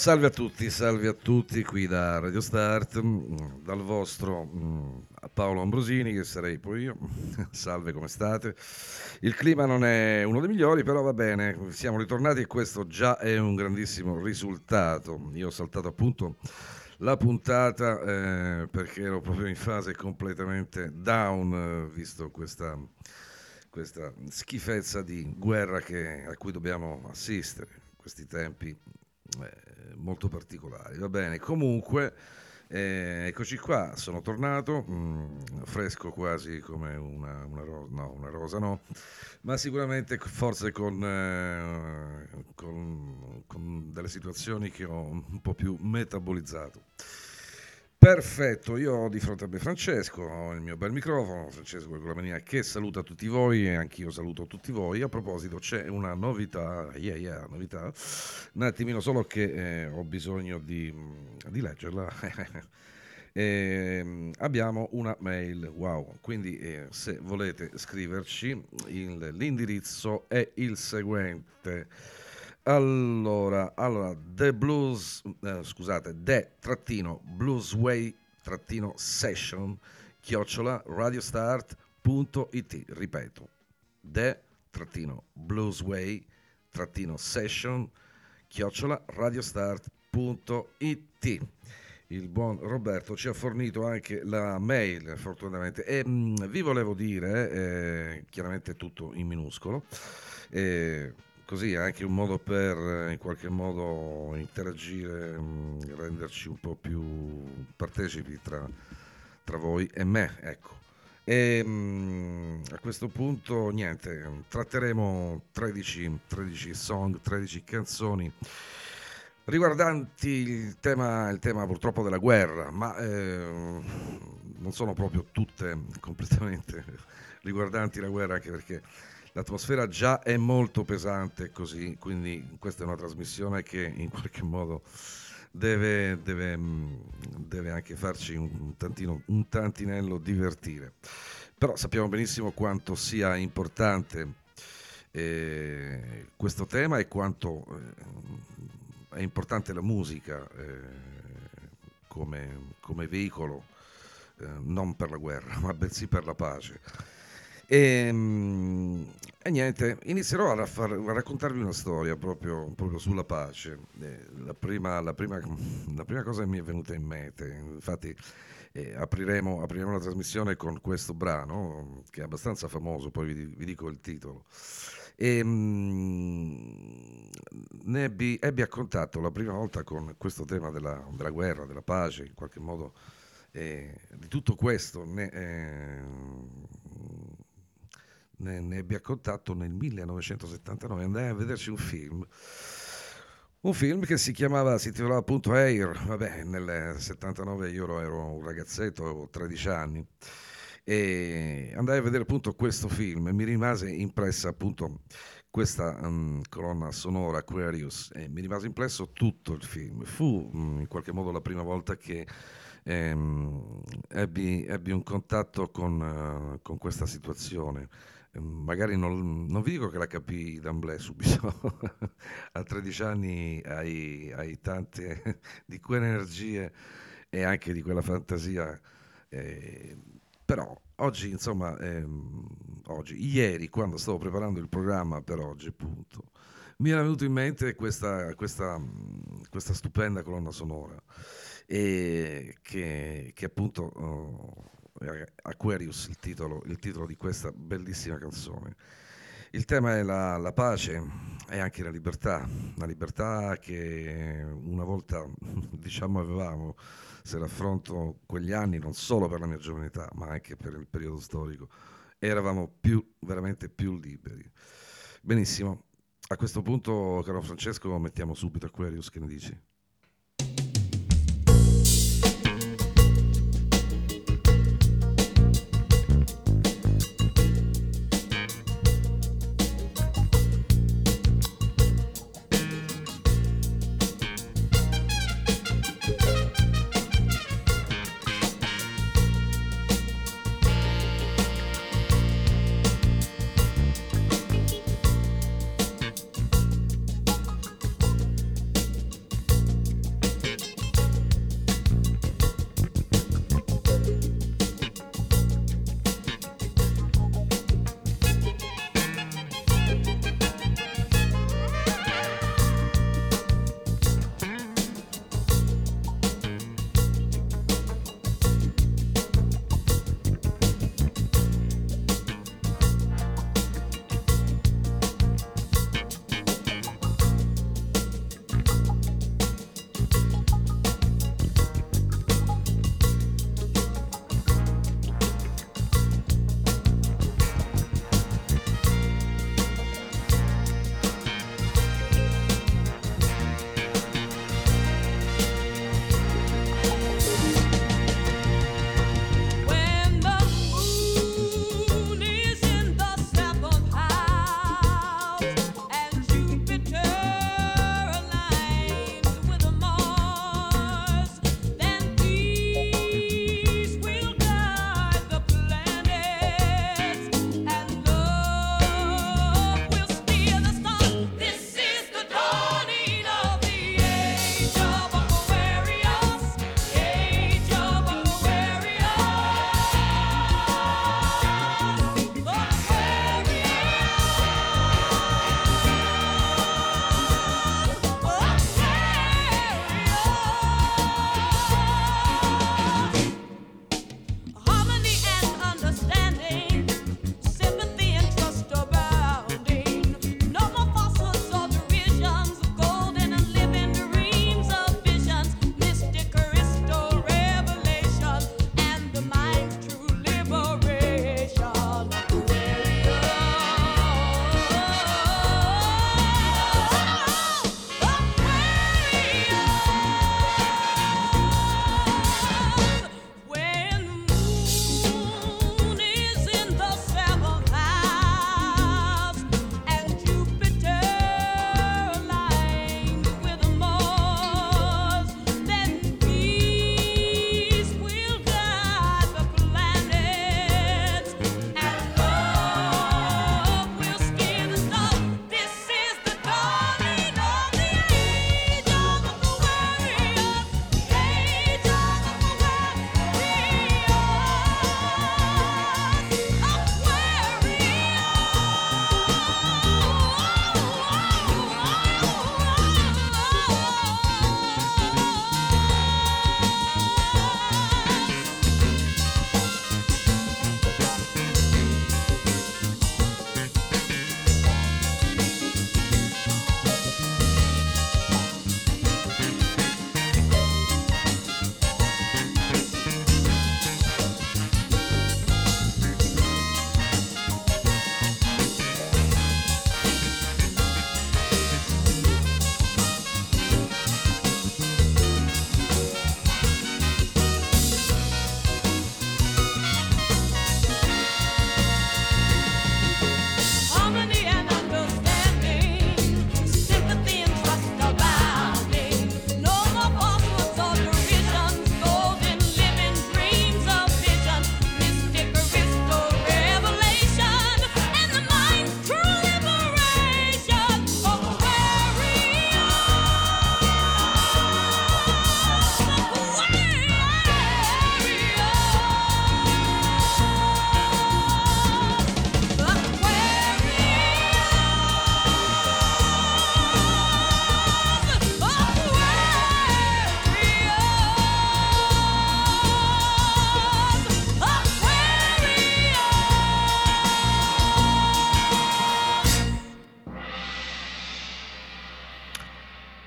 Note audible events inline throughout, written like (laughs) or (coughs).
salve a tutti, salve a tutti qui da Radio Start, mm, dal vostro mm, Paolo Ambrosini, che sarei poi io. (laughs) salve, come state? Il clima non è uno dei migliori, però va bene, siamo ritornati e questo già è un grandissimo risultato. Io ho saltato appunto la puntata eh, perché ero proprio in fase completamente down, eh, visto questa, questa schifezza di guerra che, a cui dobbiamo assistere in questi tempi eh, molto particolari. Va bene, comunque, eh, eccoci qua, sono tornato, mh, mm, fresco quasi come una, una, ro- no, una, rosa, no, ma sicuramente forse con, eh, con, con delle situazioni che ho un po' più metabolizzato. Perfetto, io ho di fronte a me Francesco, ho il mio bel microfono, Francesco Regolamania che saluta tutti voi e anch'io saluto tutti voi. A proposito c'è una novità, yeah, yeah, novità, un attimino solo che eh, ho bisogno di, di leggerla. (laughs) eh, abbiamo una mail, wow, quindi eh, se volete scriverci il, l'indirizzo è il seguente allora, allora The Blues, eh, scusate, The trattino Bluesway trattino session chiocciola radiostart.it. Ripeto, The trattino Bluesway trattino session chiocciola radiostart.it. Il buon Roberto ci ha fornito anche la mail, fortunatamente. E mh, mm, vi volevo dire, eh, chiaramente tutto in minuscolo, eh, così è anche un modo per eh, in qualche modo interagire, mm, renderci un po' più partecipi tra, tra voi e me, ecco. E mm, a questo punto niente, tratteremo 13, 13 song, 13 canzoni riguardanti il tema, il tema purtroppo della guerra, ma eh, non sono proprio tutte completamente (laughs) riguardanti la guerra, anche perché l'atmosfera già è molto pesante così, quindi questa è una trasmissione che in qualche modo deve, deve, deve anche farci un, tantino, un tantinello divertire. Però sappiamo benissimo quanto sia importante eh, questo tema e quanto eh, è importante la musica eh, come, come, veicolo, eh, non per la guerra, (laughs) ma bensì per la pace. E, ehm, e niente, inizierò a, far, a, raccontarvi una storia proprio, proprio sulla pace. Eh, la, prima, la, prima, la, prima, cosa che mi è venuta in mente, infatti eh, apriremo, apriremo, la trasmissione con questo brano che è abbastanza famoso, poi vi, vi dico il titolo. E, mh, ne ebbi, ebbi, a contatto la prima volta con questo tema della, della guerra, della pace, in qualche modo eh, di tutto questo. Ne, eh, ne, ne ebbi a contatto nel 1979, andai a vederci un film. Un film che si chiamava, si intitolava appunto Air, vabbè, nel 79 io ero un ragazzetto, avevo 13 anni, e andai a vedere appunto questo film. E mi rimase impressa appunto questa um, colonna sonora Aquarius. E mi rimase impresso tutto il film. Fu um, in qualche modo la prima volta che um, ebbi, ebbi, un contatto con, uh, con questa situazione magari non, non, vi dico che la capii d'amblè subito, (laughs) a 13 anni hai, hai, tante (laughs) di quelle energie e anche di quella fantasia, eh, però oggi, insomma, ehm, oggi, ieri quando stavo preparando il programma per oggi, appunto, mi era venuta in mente questa, questa, questa stupenda colonna sonora. E che, che appunto... Oh, Aquarius il titolo, il titolo, di questa bellissima canzone. Il tema è la, la, pace e anche la libertà, la libertà che una volta (laughs) diciamo avevamo se raffronto quegli anni, non solo per la mia giovane ma anche per il periodo storico, eravamo più, veramente più liberi. Benissimo, a questo punto, caro Francesco, mettiamo subito Aquarius, che ne dici?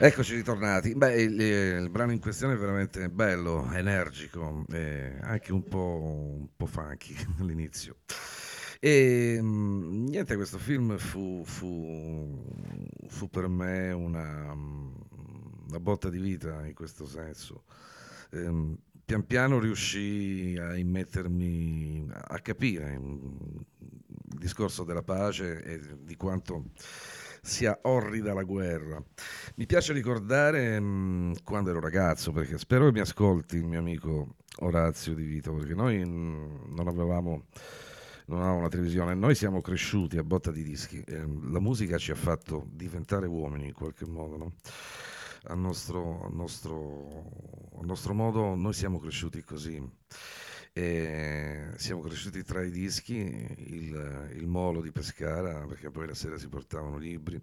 Eccoci ritornati. Beh, il, il, brano in questione è veramente bello, energico, e anche un po', un po funky (laughs) all'inizio. E mm, niente, questo film fu, fu, fu per me una, una, botta di vita in questo senso. Ehm, pian piano riuscii a immettermi, a capire il discorso della pace e di quanto sia orrida la guerra. Mi piace ricordare mh, mm, quando ero ragazzo, perché spero che mi ascolti il mio amico Orazio Di Vito, perché noi mh, mm, non avevamo non avevamo una televisione, noi siamo cresciuti a botta di dischi, eh, la musica ci ha fatto diventare uomini in qualche modo, no? Al nostro, al, nostro, al nostro modo noi siamo cresciuti così. E siamo cresciuti tra i dischi, il, il, molo di Pescara, perché poi la sera si portavano libri,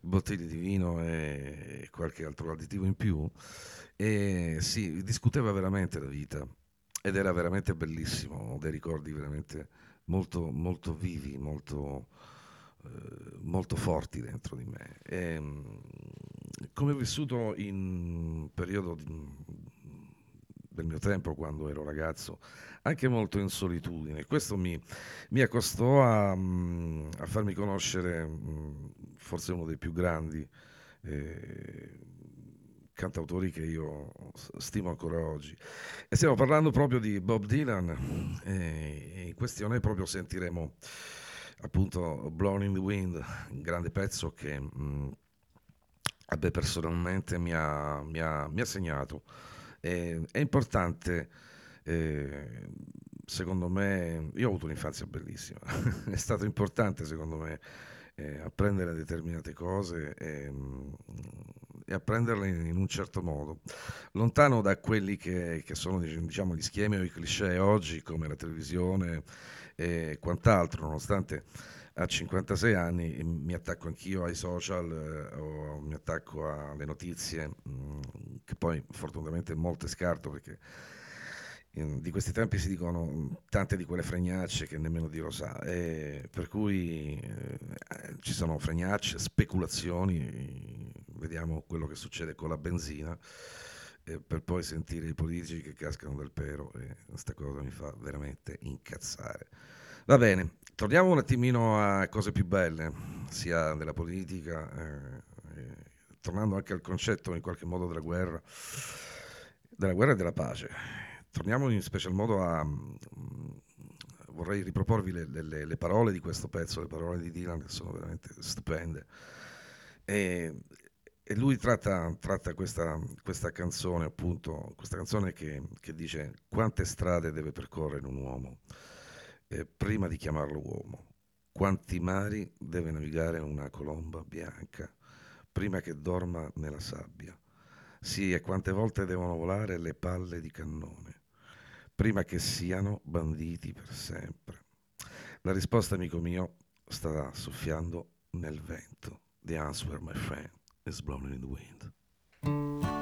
bottiglie di vino e qualche altro additivo in più. E si discuteva veramente la vita ed era veramente bellissimo, dei ricordi veramente molto, molto vivi, molto, eh, molto forti dentro di me. E, come ho vissuto in un periodo del mio tempo quando ero ragazzo, anche molto in solitudine. Questo mi, mi accostò a, mm, a, farmi conoscere mm, forse uno dei più grandi eh, cantautori che io stimo ancora oggi. E stiamo parlando proprio di Bob Dylan e in questione proprio sentiremo appunto Blown in the Wind, un grande pezzo che mh, mm, a me personalmente mi ha, mi ha, mi ha segnato eh, è importante, eh, secondo me, io ho avuto un'infanzia bellissima, (laughs) è stato importante secondo me eh, apprendere determinate cose e, mm, e apprenderle in, in, un certo modo, lontano da quelli che, che sono diciamo, gli schemi o i cliché oggi come la televisione e quant'altro, nonostante a 56 anni mi attacco anch'io ai social eh, o mi attacco alle notizie, mh, mm, che poi fortunatamente molte scarto perché in, di questi tempi si dicono tante di quelle fregnacce che nemmeno Dio lo sa, e per cui eh, ci sono fregnacce, speculazioni, vediamo quello che succede con la benzina. Eh, per poi sentire i politici che cascano dal pero e questa cosa mi fa veramente incazzare. Va bene, torniamo un attimino a cose più belle, sia della politica, eh, tornando anche al concetto in qualche modo della guerra, della guerra e della pace. Torniamo in special modo a... Mh, mm, vorrei riproporvi le, le, le, parole di questo pezzo, le parole di Dylan che sono veramente stupende. E, e lui tratta, tratta questa, questa, canzone, appunto, questa canzone che, che dice quante strade deve percorrere un uomo eh, prima di chiamarlo uomo. Quanti mari deve navigare una colomba bianca prima che dorma nella sabbia? Sì, e quante volte devono volare le palle di cannone prima che siano banditi per sempre? La risposta, amico mio, sta soffiando nel vento. The answer, my friend, is blowing in the wind.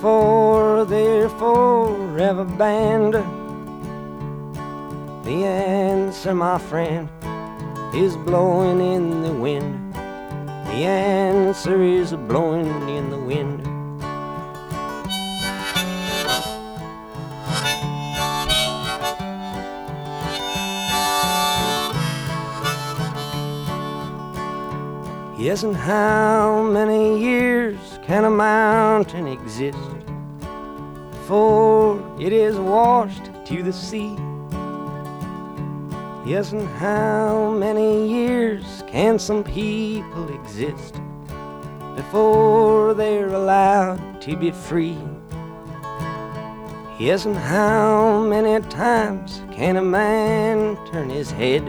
For their forever band. The answer, my friend, is blowing in the wind. The answer is blowing in the wind. Yes, and how many years can a mountain exist before it is washed to the sea? Yes, and how many years can some people exist before they're allowed to be free? Yes, and how many times can a man turn his head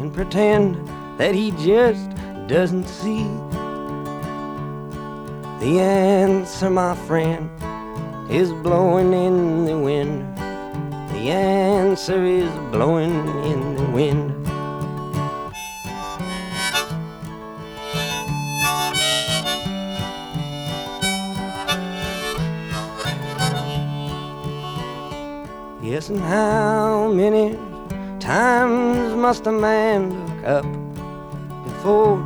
and pretend that he just doesn't see? The answer, my friend, is blowing in the wind. The answer is blowing in the wind. Yes, and how many times must a man look up before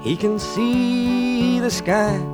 he can see the sky?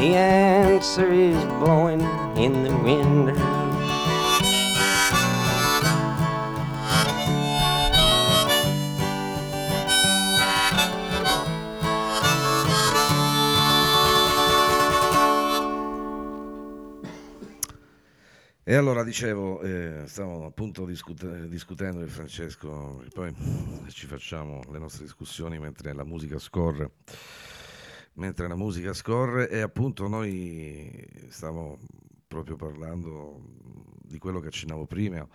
The answer is blowing in the wind. E allora dicevo, eh, stavo appunto discute- discutendo di Francesco, e poi ci facciamo le nostre discussioni mentre la musica scorre. Mentre la musica scorre e appunto noi stavamo proprio parlando di quello che accennavo prima,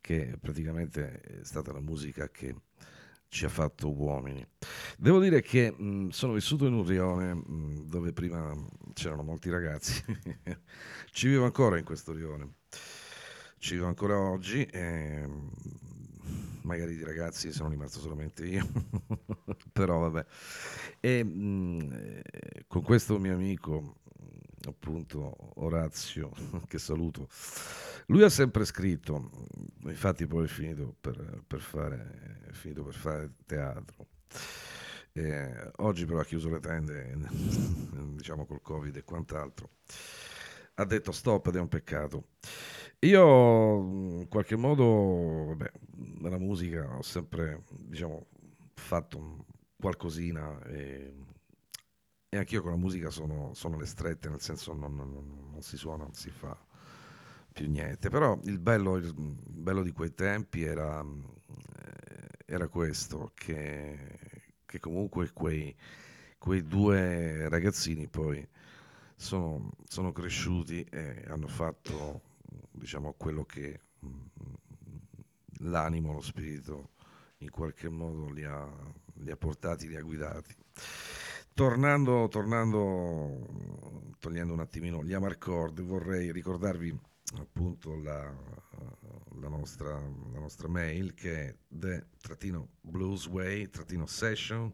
che praticamente è stata la musica che ci ha fatto uomini. Devo dire che mh, sono vissuto in un rione mh, dove prima c'erano molti ragazzi, (laughs) ci vivo ancora in questo rione, ci vivo ancora oggi, e, magari di ragazzi sono rimasto solamente io, (laughs) però vabbè. E mh, con questo mio amico, appunto Orazio, (laughs) che saluto, lui ha sempre scritto, infatti poi è finito per, per fare, è finito per fare teatro. Eh, oggi però ha chiuso le tende, (laughs) diciamo col Covid e quant'altro. Ha detto stop ed è un peccato. Io in qualche modo, vabbè, nella musica ho sempre, diciamo, fatto qualcosina e, e anch'io con la musica sono, sono le strette, nel senso non, non, non si suona, non si fa più niente. Però il bello, il bello di quei tempi era, era questo, che, che comunque quei, quei, due ragazzini poi sono, sono, cresciuti e hanno fatto diciamo quello che l'animo, lo spirito in qualche modo li ha, li ha portati, li ha guidati. Tornando, tornando, togliendo un attimino gli Amarcord, vorrei ricordarvi appunto la, la, nostra, la nostra mail che è the-bluesway-session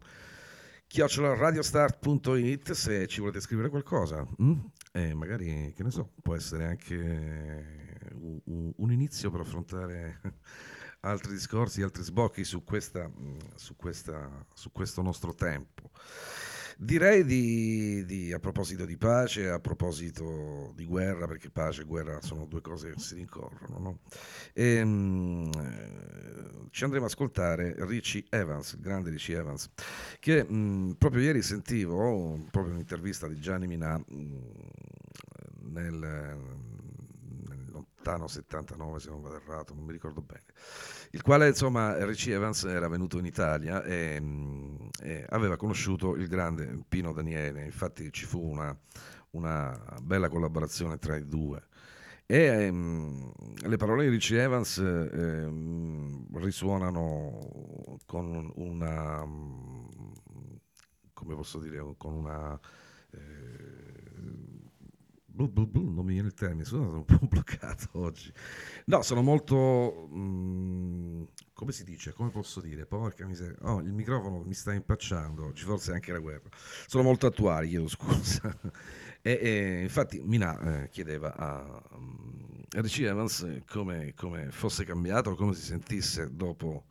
chiocciolaradiostart.it se ci volete scrivere qualcosa mm? e magari, che ne so, può essere anche un, inizio per affrontare (laughs) altri discorsi, altri sbocchi su, questa, su, questa, su questo nostro tempo. Direi di, di, a proposito di pace, a proposito di guerra, perché pace e guerra sono due cose che si rincorrono, no? e, um, ci andremo ad ascoltare Richie Evans, il grande Richie Evans, che um, proprio ieri sentivo proprio un'intervista di Gianni Minà um, nel, lontano 79 se non vado errato, non mi ricordo bene, il quale insomma Richie Evans era venuto in Italia e, e aveva conosciuto il grande Pino Daniele, infatti ci fu una, una bella collaborazione tra i due. E ehm, le parole di Richie Evans ehm, risuonano con una, come posso dire, con una... Eh, non mi viene il termine, sono un po' (laughs) bloccato oggi. No, sono molto... Mh, come si dice? Come posso dire? Porca miseria. Oh, il microfono mi sta impacciando oggi, forse anche la guerra. Sono molto attuali, chiedo scusa. (laughs) e, e, infatti Mina eh, chiedeva a um, Richie Evans come, come, fosse cambiato, come si sentisse dopo,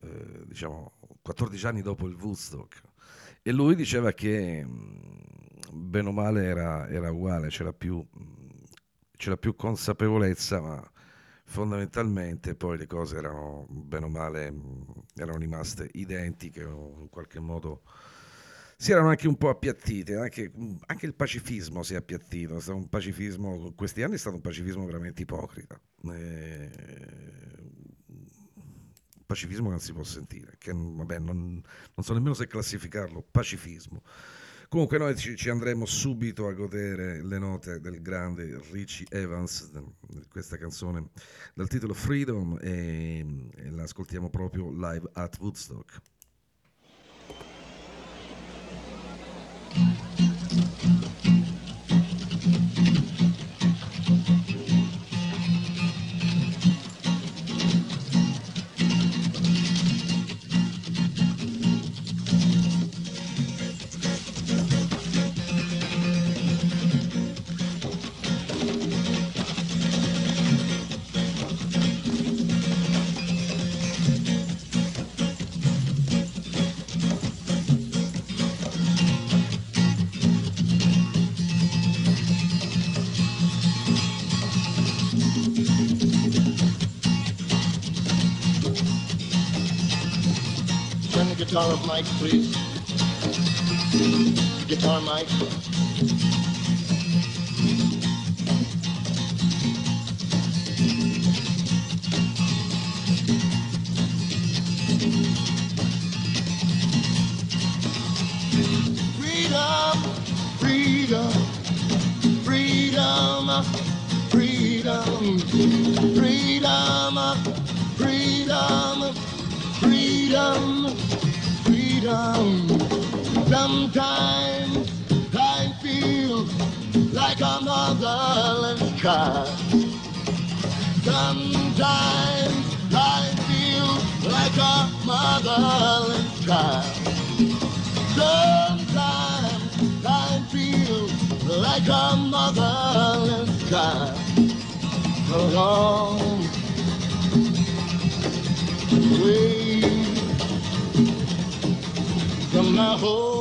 eh, diciamo, 14 anni dopo il Woodstock. E lui diceva che... Mh, bene o male era, era uguale, c'era più, c'era più, consapevolezza, ma fondamentalmente poi le cose erano bene o male erano rimaste identiche o in qualche modo si erano anche un po' appiattite, anche, anche il pacifismo si è appiattito, è questi anni è stato un pacifismo veramente ipocrita. Eh, pacifismo che non si può sentire, che vabbè, non, non so nemmeno se classificarlo, pacifismo. Comunque noi ci, ci, andremo subito a godere le note del grande Richie Evans, questa canzone dal titolo Freedom e, e la ascoltiamo proprio live at Woodstock. mic, please. Guitar mic. Sometimes I feel like a motherless child. Sometimes I feel like a motherless child. Sometimes I feel like a motherless child. Along way from my home.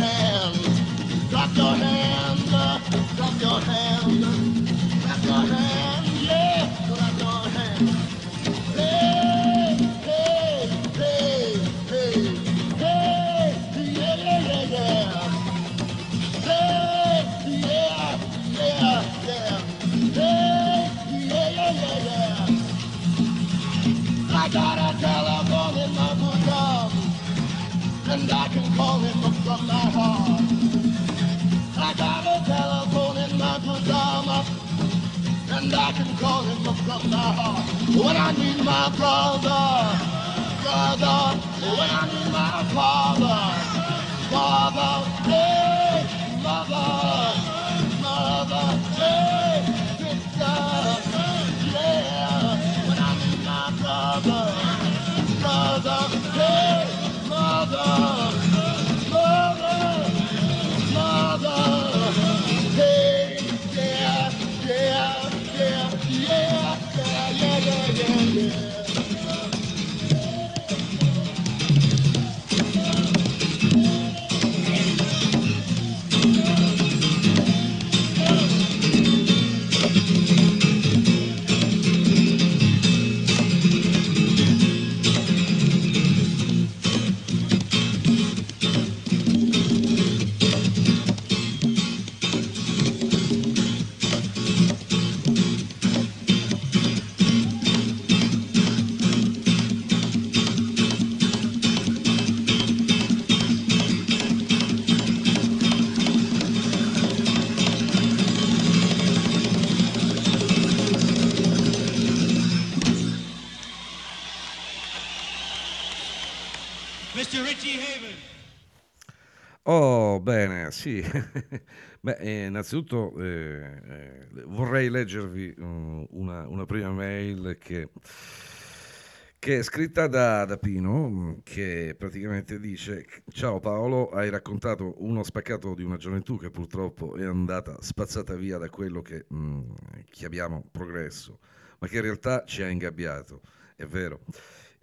hand, drop your hand, drop your hand. And I can call him from my heart. When I need my brother, brother, when I need my father, father, hey, mother, mother, hey, sister, yeah. When I need my brother, brother, hey, mother, sì. (laughs) Beh, eh, innanzitutto eh, eh, vorrei leggervi mm, una, una prima mail che, che è scritta da, da Pino, mm, che praticamente dice: Ciao Paolo, hai raccontato uno spaccato di una gioventù che purtroppo è andata spazzata via da quello che mm, chiamiamo progresso, ma che in realtà ci ha ingabbiato. È vero.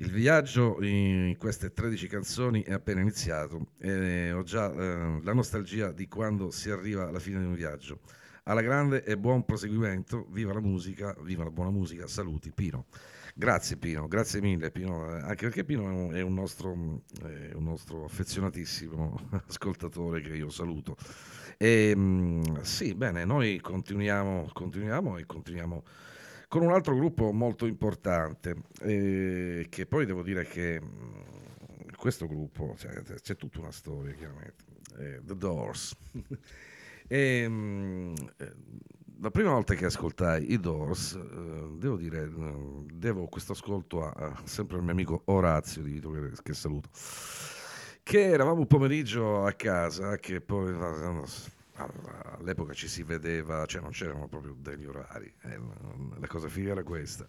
Il viaggio in queste 13 canzoni è appena iniziato e ho già eh, la nostalgia di quando si arriva alla fine di un viaggio. Alla grande e buon proseguimento, viva la musica, viva la buona musica, saluti Pino. Grazie Pino, grazie mille Pino, anche perché Pino è un, nostro, è un nostro affezionatissimo (laughs) ascoltatore che io saluto. E, mm, sì, bene, noi continuiamo, continuiamo e continuiamo con un altro gruppo molto importante, eh, che poi devo dire che mh, questo gruppo, cioè, c'è tutta una storia chiaramente, eh, The Doors. (laughs) e, mh, eh, la prima volta che ascoltai i Doors, eh, devo dire, devo questo ascolto a, a, sempre al mio amico Orazio Di Vito, che, che saluto, che eravamo un pomeriggio a casa, che poi all'epoca ci si vedeva, cioè non c'erano proprio degli orari, eh, la cosa figa era questa.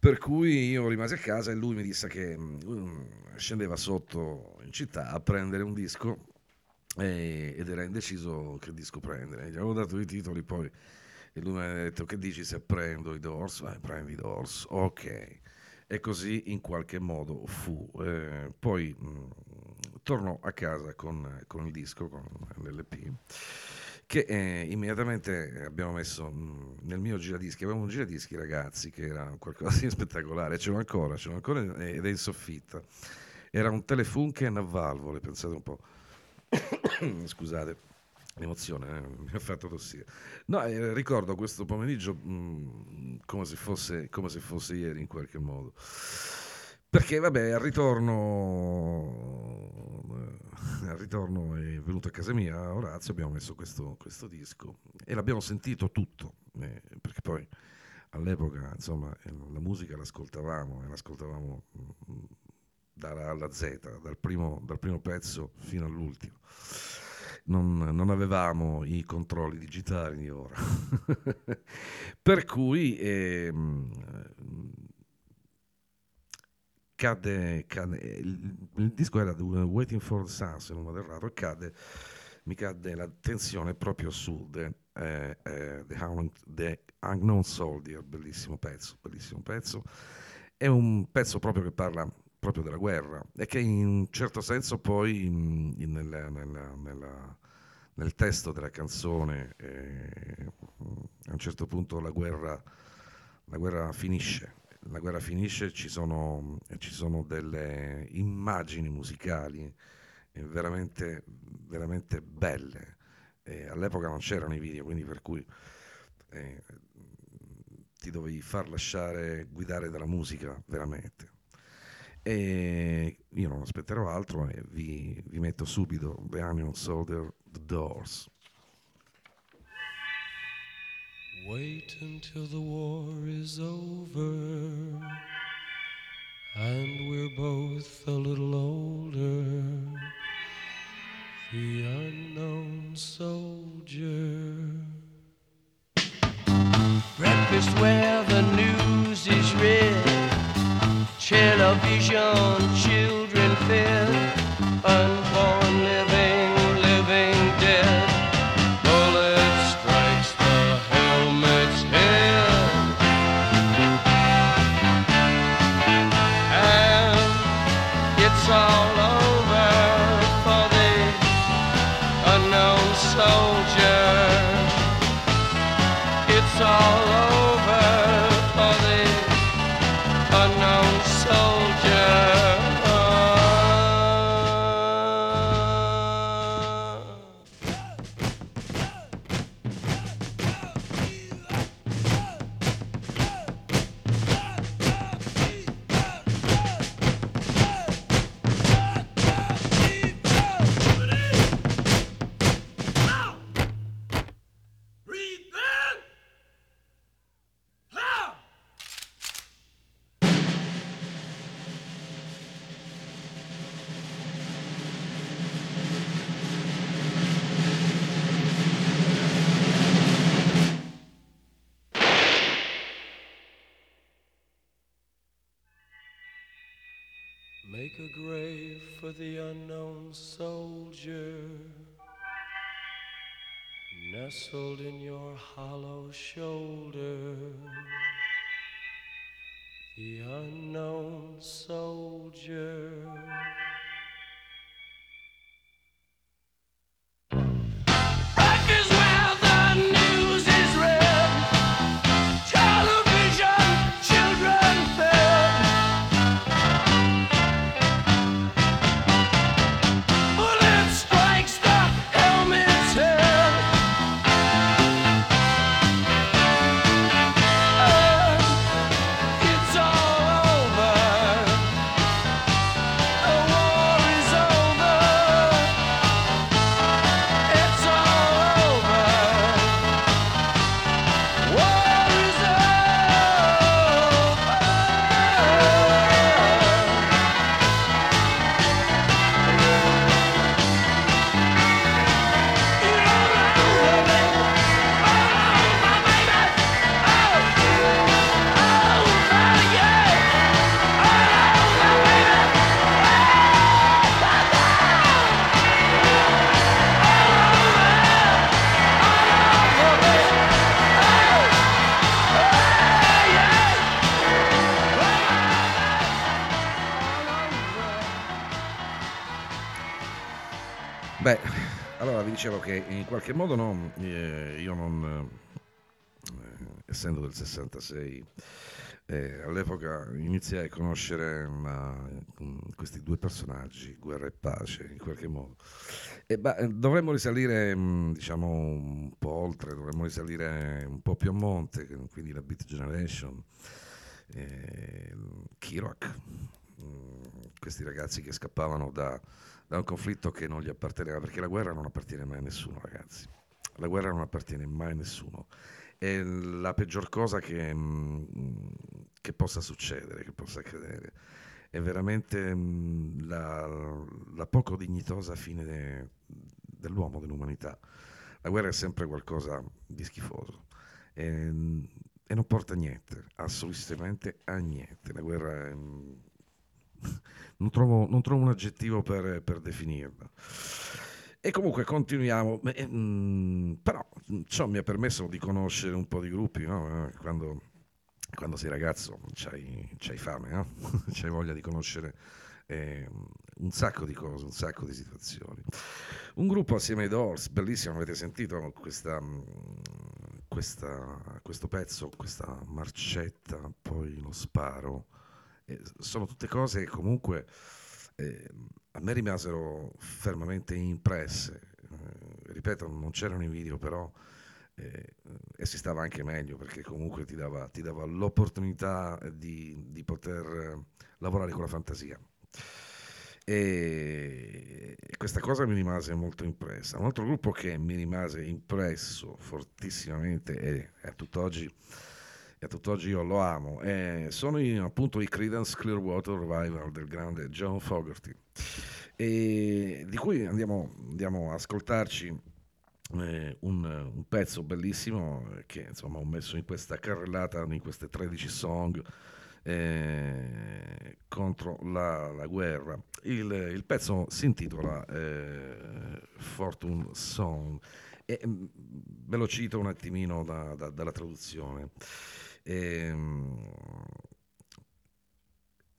Per cui io rimasi a casa e lui mi disse che um, scendeva sotto in città a prendere un disco e, ed era indeciso che disco prendere. Gli avevo dato i titoli poi e lui mi ha detto che dici se prendo i Doors? Vai, prendi i Doors, ok. E così in qualche modo fu. Eh, poi mh, torno a casa con, con il disco, con l'LP, che eh, immediatamente abbiamo messo mh, nel mio giradischi. Avevamo un giradischi, ragazzi, che era qualcosa di (laughs) spettacolare. Ce l'ho ancora, ce l'ho ancora ed è in soffitta. Era un Telefunken a valvole, pensate un po'. (coughs) Scusate. L'emozione eh, mi ha fatto tossire. No, eh, ricordo questo pomeriggio mh, come, se fosse, come se fosse ieri in qualche modo. Perché, vabbè, al ritorno, eh, al ritorno è venuto a casa mia Orazio, abbiamo messo questo, questo disco e l'abbiamo sentito tutto, eh, perché poi all'epoca, insomma, eh, la musica l'ascoltavamo e l'ascoltavamo mm, dalla alla Z, dal primo, dal primo pezzo fino all'ultimo. Non, non, avevamo i controlli digitali di ora. (laughs) per cui eh, cade, cade il, il, disco era Waiting for the Sun se non vado errato e cade mi cade l'attenzione proprio su The, eh, eh, the, the Unknown Soldier bellissimo pezzo bellissimo pezzo. È un pezzo proprio che parla proprio della guerra e che in un certo senso poi in, in, nella, nella, nella, nel testo della canzone eh, a un certo punto la guerra, la guerra finisce la guerra finisce, ci sono, ci sono delle immagini musicali eh, veramente, veramente belle. Eh, all'epoca non c'erano i video, quindi per cui eh, ti dovevi far lasciare guidare dalla musica veramente. E io non aspetterò altro e vi, vi metto subito The Onion Soldier, The Doors. Wait until the war is over and we're both a little older. The unknown soldier. Breakfast where the news is read, television, children fed, qualche modo no, eh, io non, eh, essendo del 66, eh, all'epoca iniziai a conoscere una- mm, questi due personaggi, Guerra e Pace, in qualche modo. E, beh, eh, dovremmo risalire, mm, diciamo, un po' oltre, dovremmo risalire un po' più a monte, quindi la Beat Generation, eh, Kiroak, mm, questi ragazzi che scappavano da, da un conflitto che non gli apparteneva, perché la guerra non appartiene mai a nessuno, ragazzi. La guerra non appartiene mai a nessuno. È la peggior cosa che, mm, che possa succedere, che possa accadere. È veramente mm, la, la poco dignitosa fine de- dell'uomo, dell'umanità. La guerra è sempre qualcosa di schifoso e, e non porta a niente, assolutamente a niente. La guerra è, non, trovo, non trovo un aggettivo per, per definirla. E comunque continuiamo, Beh, mm, però ciò mi ha permesso di conoscere un po' di gruppi, no? Eh, Quando, quando sei ragazzo c'hai, c'hai fame, no? (laughs) c'hai voglia di conoscere eh, un sacco di cose, un sacco di situazioni. Un gruppo assieme ai Doors, bellissimo, avete sentito questa, questa- questo pezzo, questa marcetta, poi lo sparo. Eh, sono tutte cose che comunque eh, a me rimasero fermamente impresse. Eh, ripeto, non c'erano i video, però eh, e si stava anche meglio perché comunque ti dava, ti dava l'opportunità di, di poter eh, lavorare con la fantasia. E, questa cosa mi rimase molto impressa. Un altro gruppo che mi rimase impresso fortissimamente e a tutt'oggi, e a tutt'oggi io lo amo, eh, sono i- appunto i Creedence Clearwater Revival del grande John Fogerty, di cui andiamo, andiamo a ascoltarci eh, un, un pezzo bellissimo eh, che insomma ho messo in questa carrellata, in queste 13 song eh, contro la, la guerra. Il, il pezzo si intitola eh, Fortune Song e mm, ve lo cito un attimino da- da- dalla traduzione. Ehm,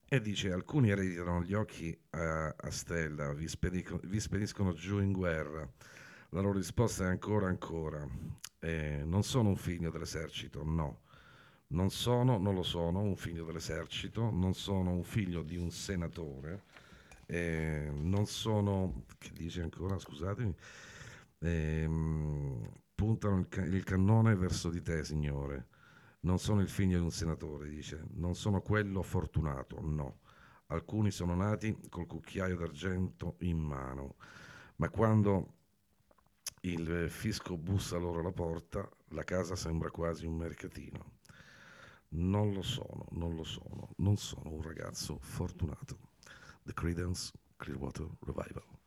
e dice: Alcuni ereditano gli occhi a, a stella, vi, spedico- vi spediscono giù in guerra. La loro risposta è ancora, ancora. Eh, non sono un figlio dell'esercito, no. Non sono, non lo sono, un figlio dell'esercito, non sono un figlio di un senatore, eh, non sono, che dice ancora, scusatemi, ehm, puntano il, ca- il cannone verso di te, Signore. Non sono il figlio di un senatore, dice, non sono quello fortunato, no. Alcuni sono nati col cucchiaio d'argento in mano, ma quando il fisco bussa loro alla porta, la casa sembra quasi un mercatino. Non lo sono, non lo sono, non sono un ragazzo fortunato. The Credence Clearwater Revival.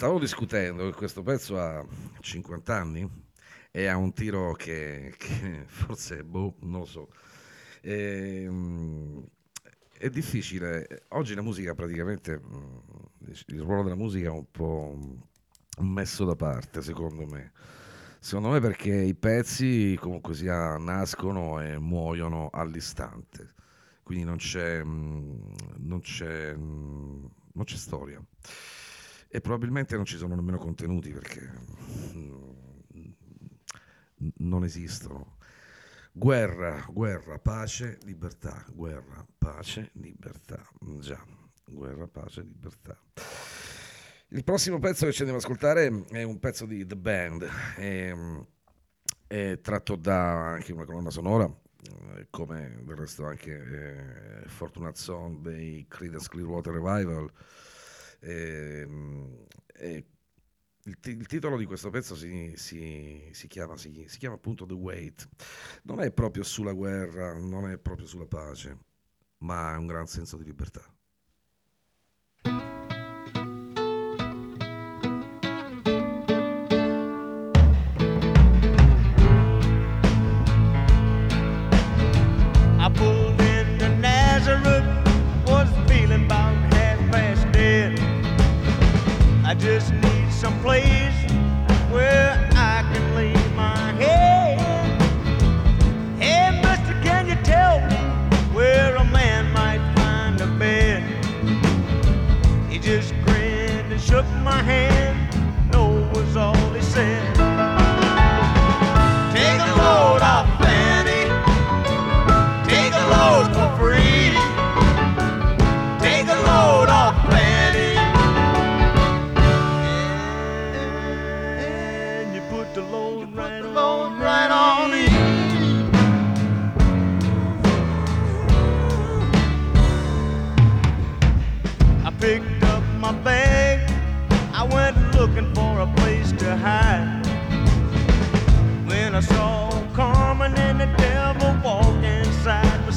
Stavo discutendo che questo pezzo ha 50 anni e ha un tiro che, che forse, boh, non lo so. Ehm, è difficile. Oggi la musica praticamente, mm, il ruolo della musica è un po' messo da parte, secondo me. Secondo me perché i pezzi comunque sia nascono e muoiono all'istante, quindi non c'è, mm, non c'è, mm, non c'è storia. E probabilmente non ci sono nemmeno contenuti perché non esistono. Guerra, guerra, pace, libertà, guerra, pace, libertà. Già, guerra, pace, libertà. Il prossimo pezzo che ci andiamo ad ascoltare è un pezzo di The Band, è, è tratto da anche una colonna sonora, eh, come del resto anche eh, Fortunate Song dei Creedence Clearwater Revival. E, e il, t- il, titolo di questo pezzo si, si, si, chiama, si, chiama, appunto The Wait. Non è proprio sulla guerra, non è proprio sulla pace, ma ha un gran senso di libertà. please. Hide. When I saw Carmen and the devil walking side by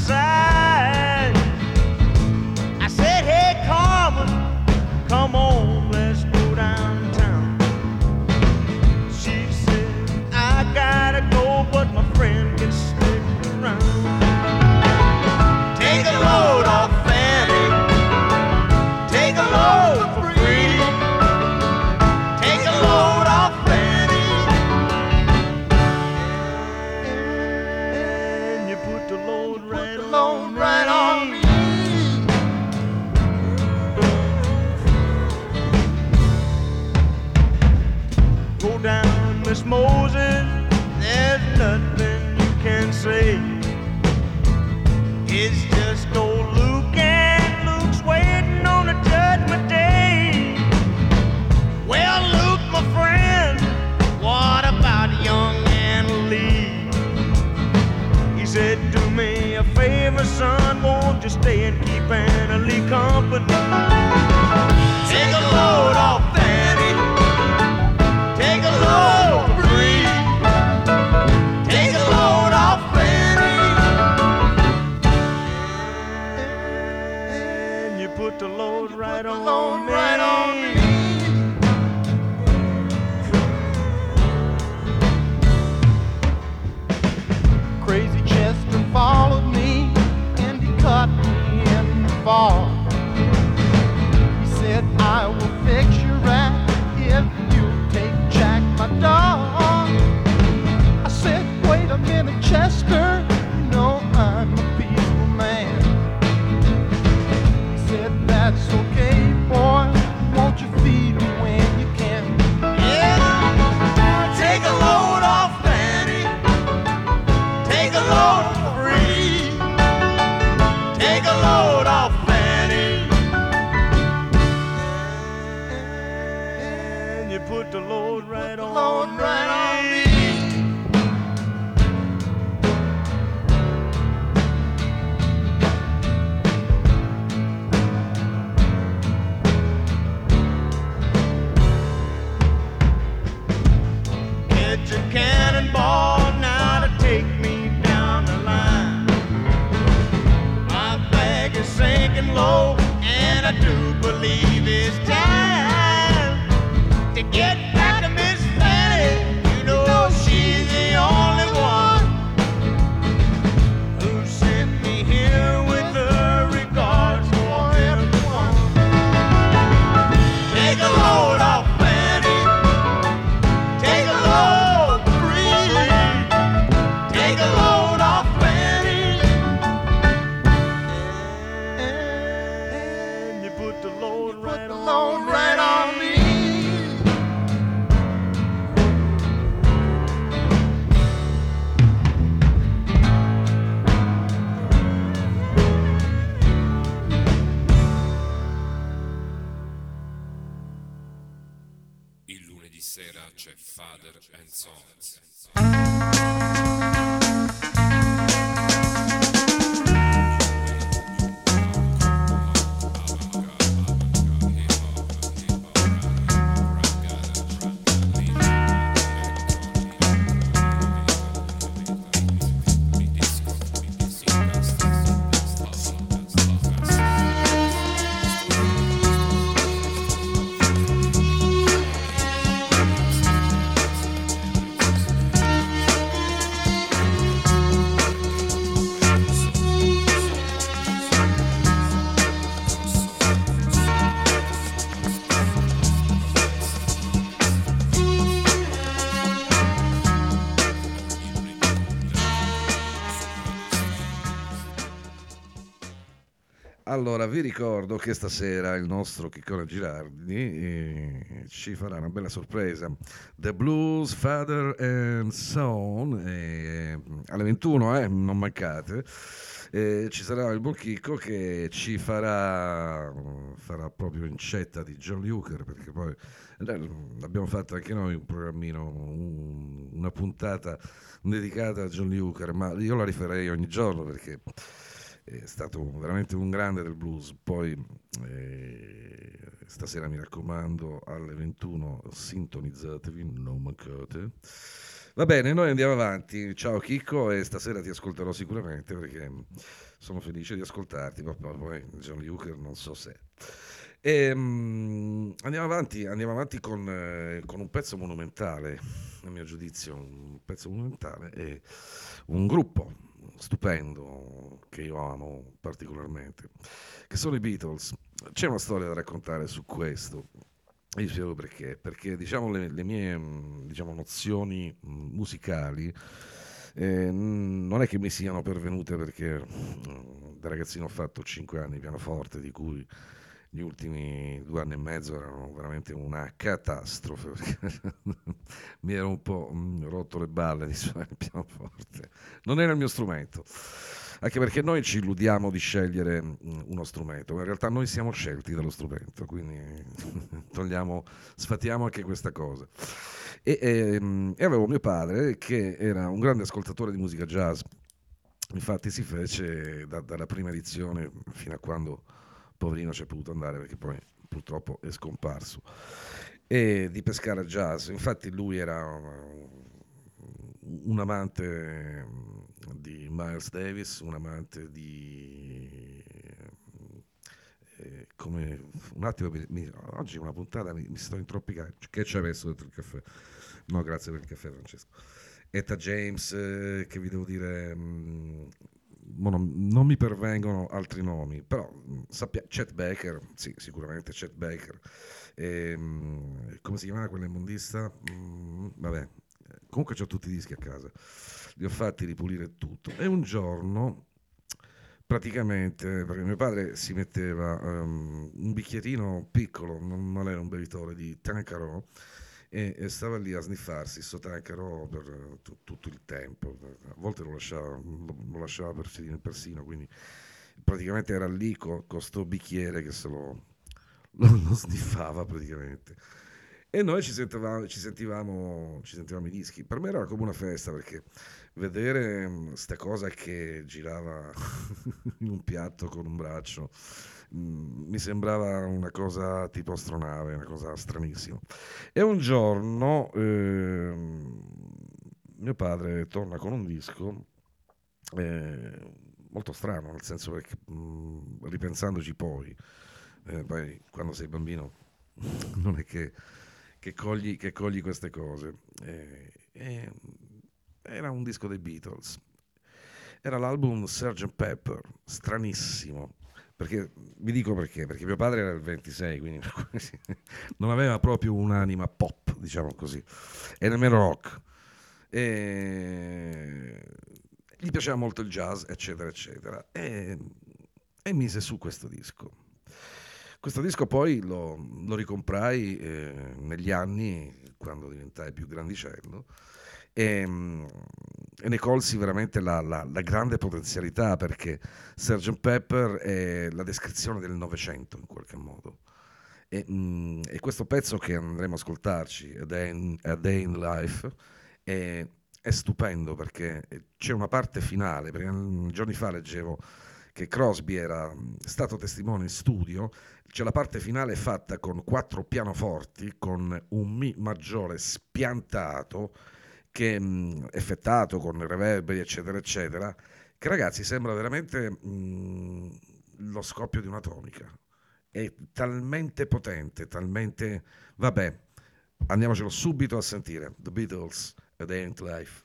Lee company? Take a Allora, vi ricordo che stasera il nostro Chiccone Girardi eh, ci farà una bella sorpresa. The Blues Father and Son, eh, alle 21, eh, non mancate. Eh, ci sarà il buon Chicco che ci farà, farà proprio incetta di John Luker, perché poi eh, abbiamo fatto anche noi un programmino, un- una puntata dedicata a John Luker, ma io la rifarei ogni giorno perché è stato veramente un grande del blues. Poi eh, stasera mi raccomando alle 21 sintonizzatevi, non mancate. Va bene, noi andiamo avanti. Ciao Chicco e stasera ti ascolterò sicuramente perché sono felice di ascoltarti, ma poi John Luker non so se. Ehm, andiamo avanti, andiamo avanti con, eh, con un pezzo monumentale, a mio giudizio, un pezzo monumentale e un gruppo stupendo che io amo particolarmente, che sono i Beatles. C'è una storia da raccontare su questo. Vi spiego perché. Perché diciamo, le, le mie mh, diciamo, nozioni mh, musicali eh, non è che mi siano pervenute perché mh, da ragazzino ho fatto 5 anni di pianoforte, di cui gli ultimi due anni e mezzo erano veramente una catastrofe (laughs) mi ero un po' mh, rotto le balle di suonare il pianoforte. Non era il mio strumento. Anche perché noi ci illudiamo di scegliere mh, uno strumento, ma in realtà noi siamo scelti dallo strumento, quindi (laughs) togliamo, sfatiamo anche questa cosa. E, ehm, e avevo mio padre che era un grande ascoltatore di musica jazz, infatti si fece da- dalla prima edizione fino a quando poverino c'è potuto andare perché poi purtroppo è scomparso. E di pescare jazz, infatti lui era un amante mm, di Miles Davis, un amante di... eh, come un attimo, mi- oggi è una puntata mi, mi sto introppicando. Che ci hai messo dentro il caffè? No, grazie per il caffè, Francesco. Etta James, eh, che vi devo dire, mm, mo non, non mi pervengono altri nomi, però mm, sappia, Chet Baker, sì, sicuramente Chet Baker. Ehm, come si chiamava quell'immondista? Mm, vabbè, comunque ho tutti i dischi a casa, li ho fatti ripulire tutto. E un giorno, praticamente, perché mio padre si metteva ehm, un bicchierino piccolo, non, non era un bevitore di Tancarò, e, e stava lì a sniffarsi sto Tancarò per eh, tu- tutto il tempo. A volte lo lasciava, lo, lo lasciava persino, persino, quindi praticamente era lì con questo bicchiere che se lo, lo, lo sniffava praticamente. E noi ci sentivamo, ci, sentivamo, ci sentivamo i dischi. Per me era come una festa perché vedere questa cosa che girava (laughs) in un piatto con un braccio mm, mi sembrava una cosa tipo astronave, una cosa stranissima. E un giorno ehm, mio padre torna con un disco eh, molto strano, nel senso perché mm, ripensandoci poi, eh, poi quando sei bambino (laughs) non è che, che cogli, che cogli queste cose. Eh, eh, era un disco dei Beatles. Era l'album Sgt. Pepper, stranissimo. Perché, vi dico perché, perché mio padre era il 26, quindi non aveva proprio un'anima pop, diciamo così, e nemmeno rock. E gli piaceva molto il jazz, eccetera, eccetera. E, e mise su questo disco. Questo disco poi lo, lo ricomprai eh, negli anni, quando diventai più grandicello, e, mm, e ne colsi veramente la, la- la grande potenzialità perché Sgt. Pepper è la descrizione del Novecento in qualche modo. E, mm, e questo pezzo che andremo a ascoltarci, A Day in, A Day in Life, è, è stupendo perché c'è una parte finale, perché giorni fa leggevo che Crosby era mm, stato testimone in studio, c'è la parte finale fatta con quattro pianoforti, con un Mi maggiore spiantato, che mh, effettato con reverberi, eccetera, eccetera, che ragazzi sembra veramente mh, lo scoppio di un'atomica. È talmente potente, talmente... Vabbè, andiamocelo subito a sentire. The Beatles, A Day in Life.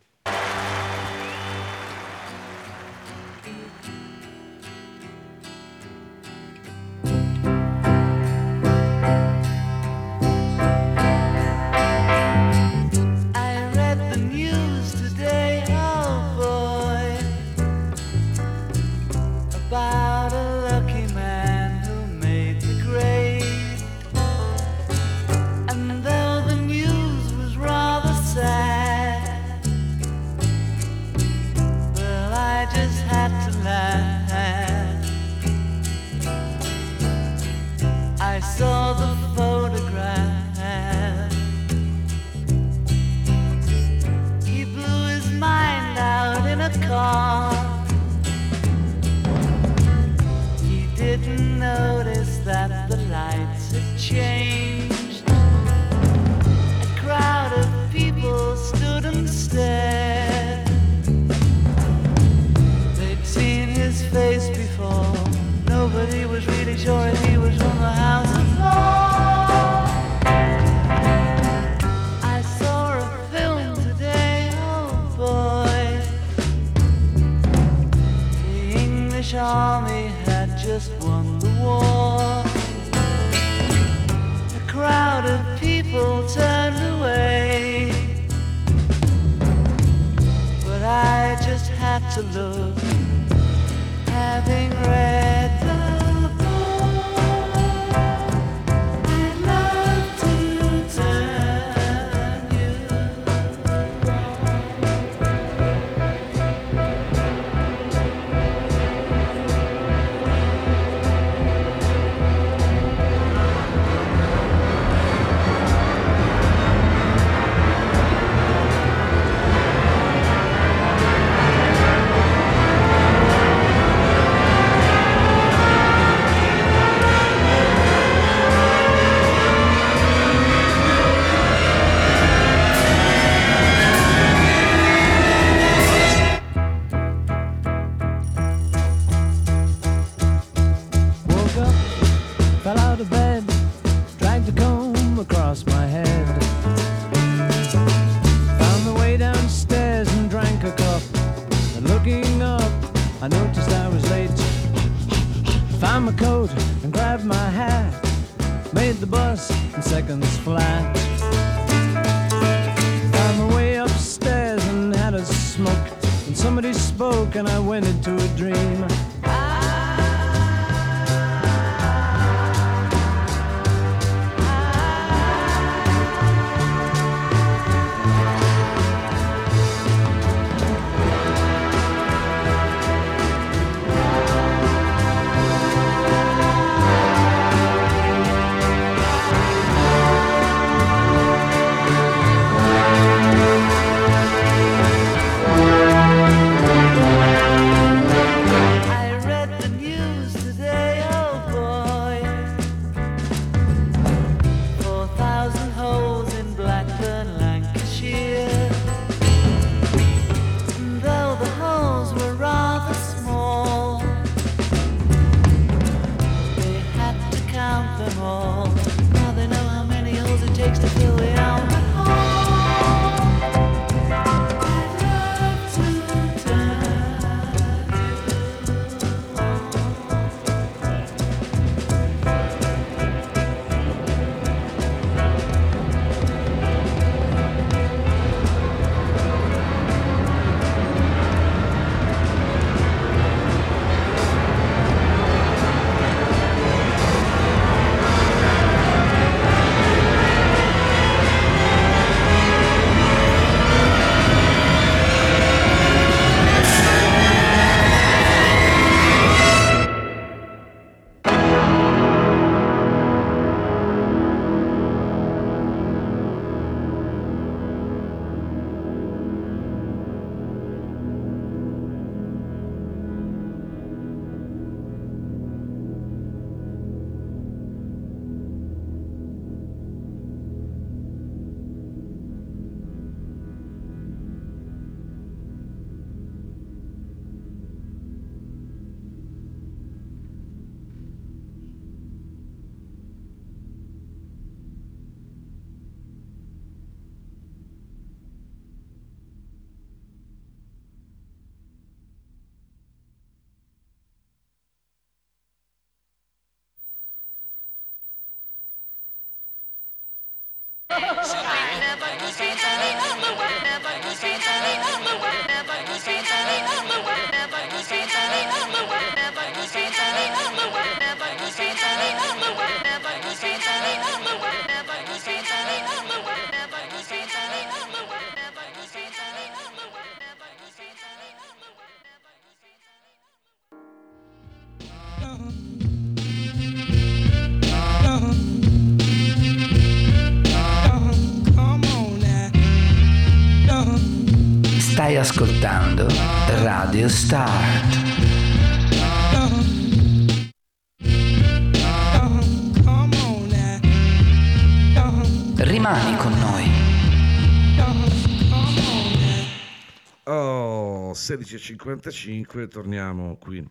16.55, torniamo qui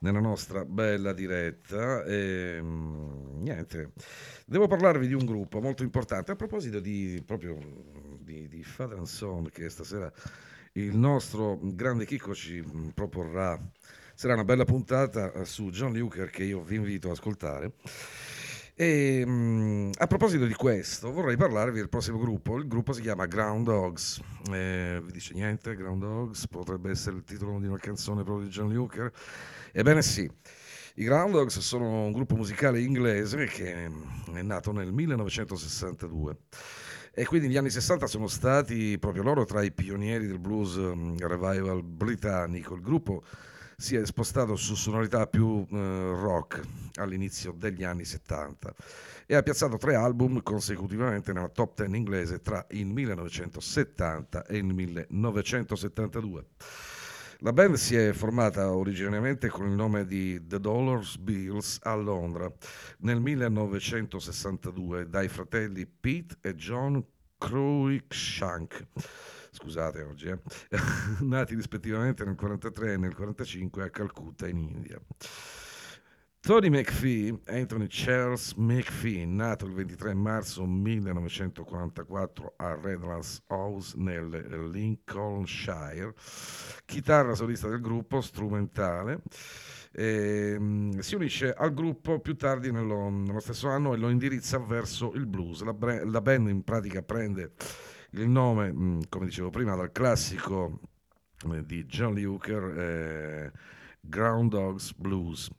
nella nostra bella diretta. E, mm, niente, devo parlarvi di un gruppo molto importante a proposito di proprio di, di Father and Son che stasera il nostro grande Chicco ci mm, proporrà. Sarà una bella puntata eh, su John Luker che io vi invito ad ascoltare. E, mh, a proposito di questo, vorrei parlarvi del prossimo gruppo. Il gruppo si chiama Ground Dogs. Eh, vi dice niente? Ground Dogs potrebbe essere il titolo di una canzone proprio di John Luker. Ebbene sì, i Ground Dogs sono un gruppo musicale inglese che è nato nel 1962 e quindi negli anni 60 sono stati proprio loro tra i pionieri del blues um, revival britannico. Il gruppo si è spostato su sonorità più eh, rock all'inizio degli anni 70 e ha piazzato tre album consecutivamente nella top 10 inglese tra il 1970 e il 1972. La band si è formata originariamente con il nome di The Dollars Bills a Londra nel 1962 dai fratelli Pete e John Cruikshank scusate oggi, eh, (laughs) nati rispettivamente nel 43 e nel 45 a Calcutta in India. Tony McPhee, Anthony Charles McPhee, nato il 23 marzo 1944 a Redlands House nel Lincolnshire, chitarra solista del gruppo, strumentale. Eh, si unisce al gruppo più tardi nello, nello, stesso anno e lo indirizza verso il blues. La, la band in pratica prende il nome, mm, come dicevo prima, dal classico eh, di John Lee Hooker, eh, Ground Dogs Blues.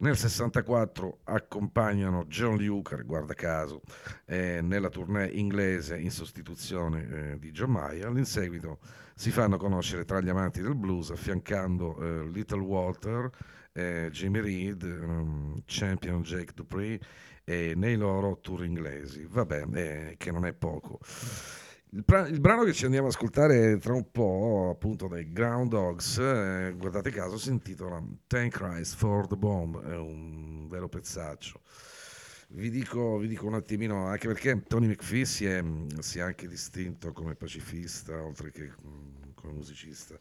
Nel 64 accompagnano John Lee Hooker, guarda caso, eh, nella tournée inglese in sostituzione eh, di John Mayer. In seguito si fanno conoscere tra gli amanti del blues, affiancando eh, Little Walter, eh, Jimmy Reed, um, Champion Jake Dupree nei loro tour inglesi. Vabbè, che non è poco. Il, brano che ci andiamo ad ascoltare tra un po', appunto dai Ground Dogs, eh, guardate caso, si intitola Thank Christ for the Bomb, è un vero pezzaccio. Vi dico, vi dico un attimino, anche perché Tony McPhee si è, si è anche distinto come pacifista, oltre che mm, come musicista.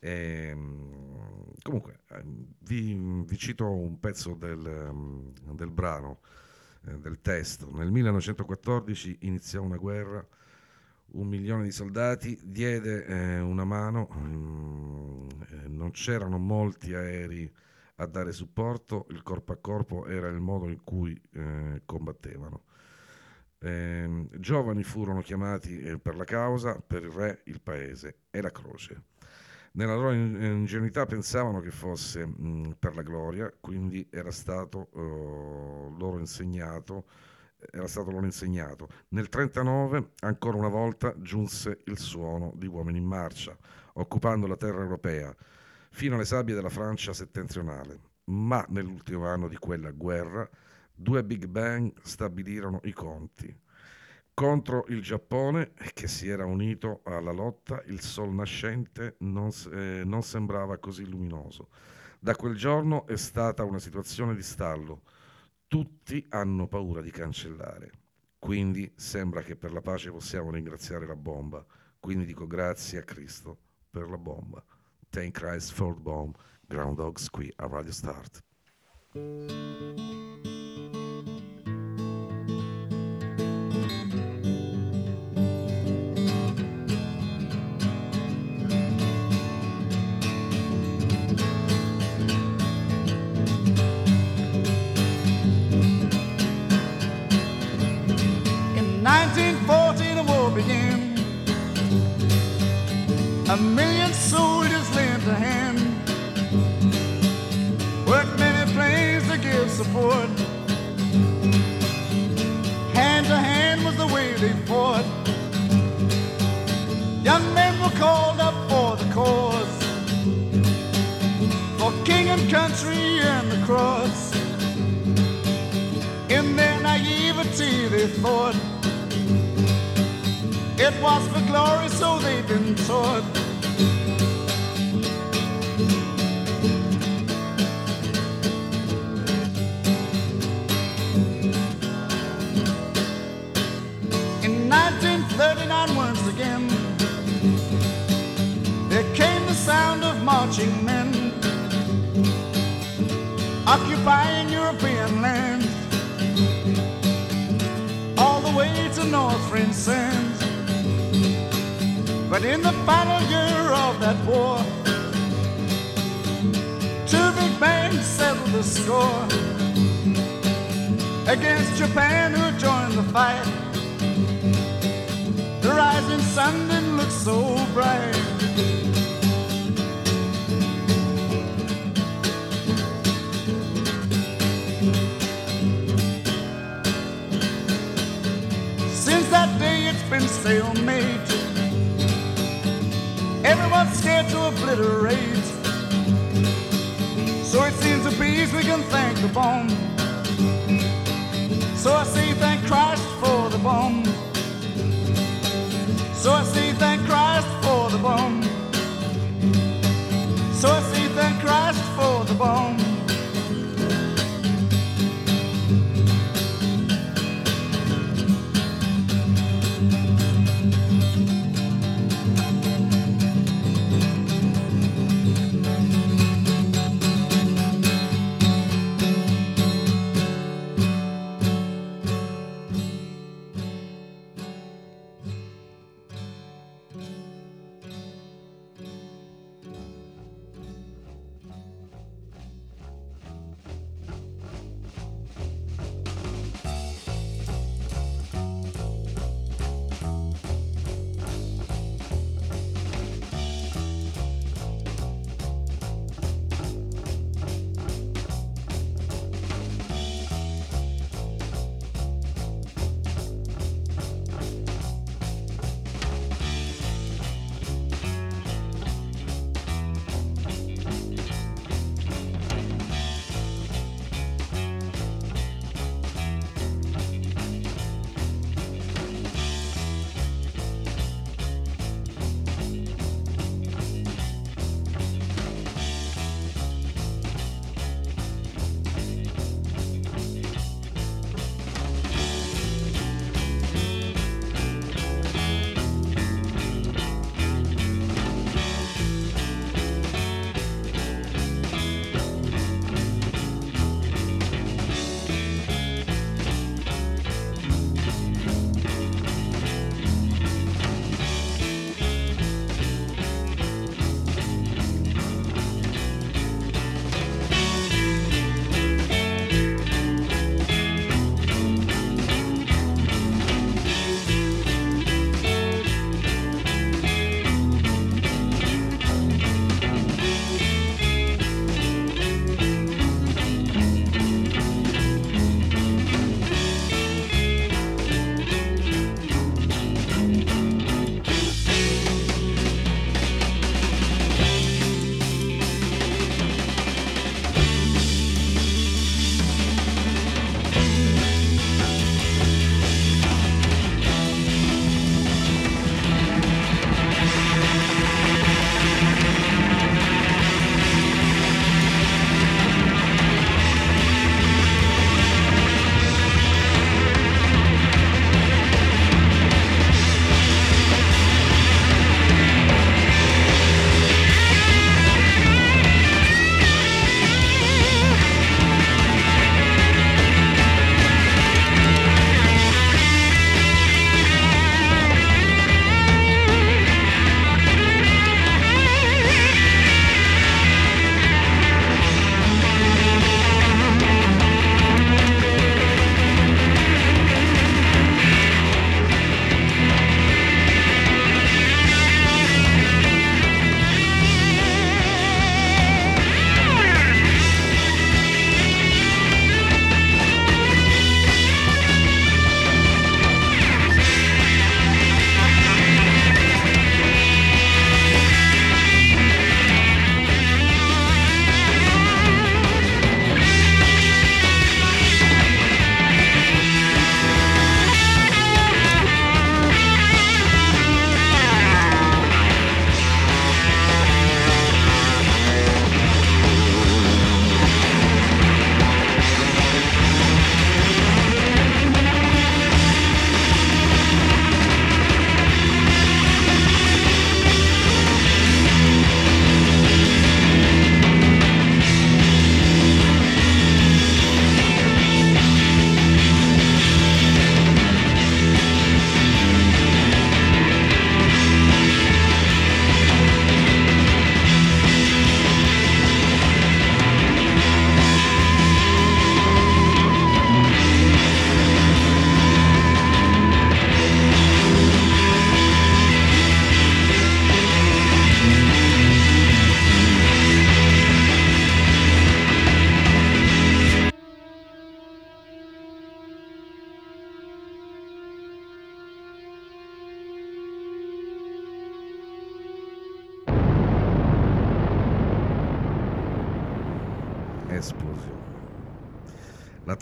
E, mm, comunque, ehm, vi, vi, cito un pezzo del, del brano, eh, del testo. Nel 1914 iniziò una guerra un milione di soldati, diede eh, una mano, mm, eh, non c'erano molti aerei a dare supporto, il corpo a corpo era il modo in cui eh, combattevano. Ehm, giovani furono chiamati eh, per la causa, per il re, il paese e la croce. Nella loro ingenuità pensavano che fosse mh, mm, per la gloria, quindi era stato uh, loro insegnato era stato loro insegnato. Nel 1939, ancora una volta, giunse il suono di uomini in marcia, occupando la terra europea, fino alle sabbie della Francia settentrionale. Ma nell'ultimo anno di quella guerra, due Big Bang stabilirono i conti. Contro il Giappone, che si era unito alla lotta, il sol nascente non, eh, non sembrava così luminoso. Da quel giorno è stata una situazione di stallo tutti hanno paura di cancellare. Quindi sembra che per la pace possiamo ringraziare la bomba. Quindi dico grazie a Cristo per la bomba. Thank Christ for the bomb. Groundhogs qui a Radio Start. A million soldiers lent a hand, worked many planes to give support. Hand to hand was the way they fought. Young men were called up for the cause, for king and country and the cross. In their naivety, they thought it was for glory, so they've been taught. Marching men occupying European lands all the way to North sands. But in the final year of that war, two big bands settled the score against Japan, who joined the fight. The rising sun didn't look so bright. Been stalemate. Everyone's scared to obliterate. So it seems the bees we can thank the bomb. So I say thank Christ for the bomb. So I say thank Christ for the bomb. So I say thank Christ for the bomb.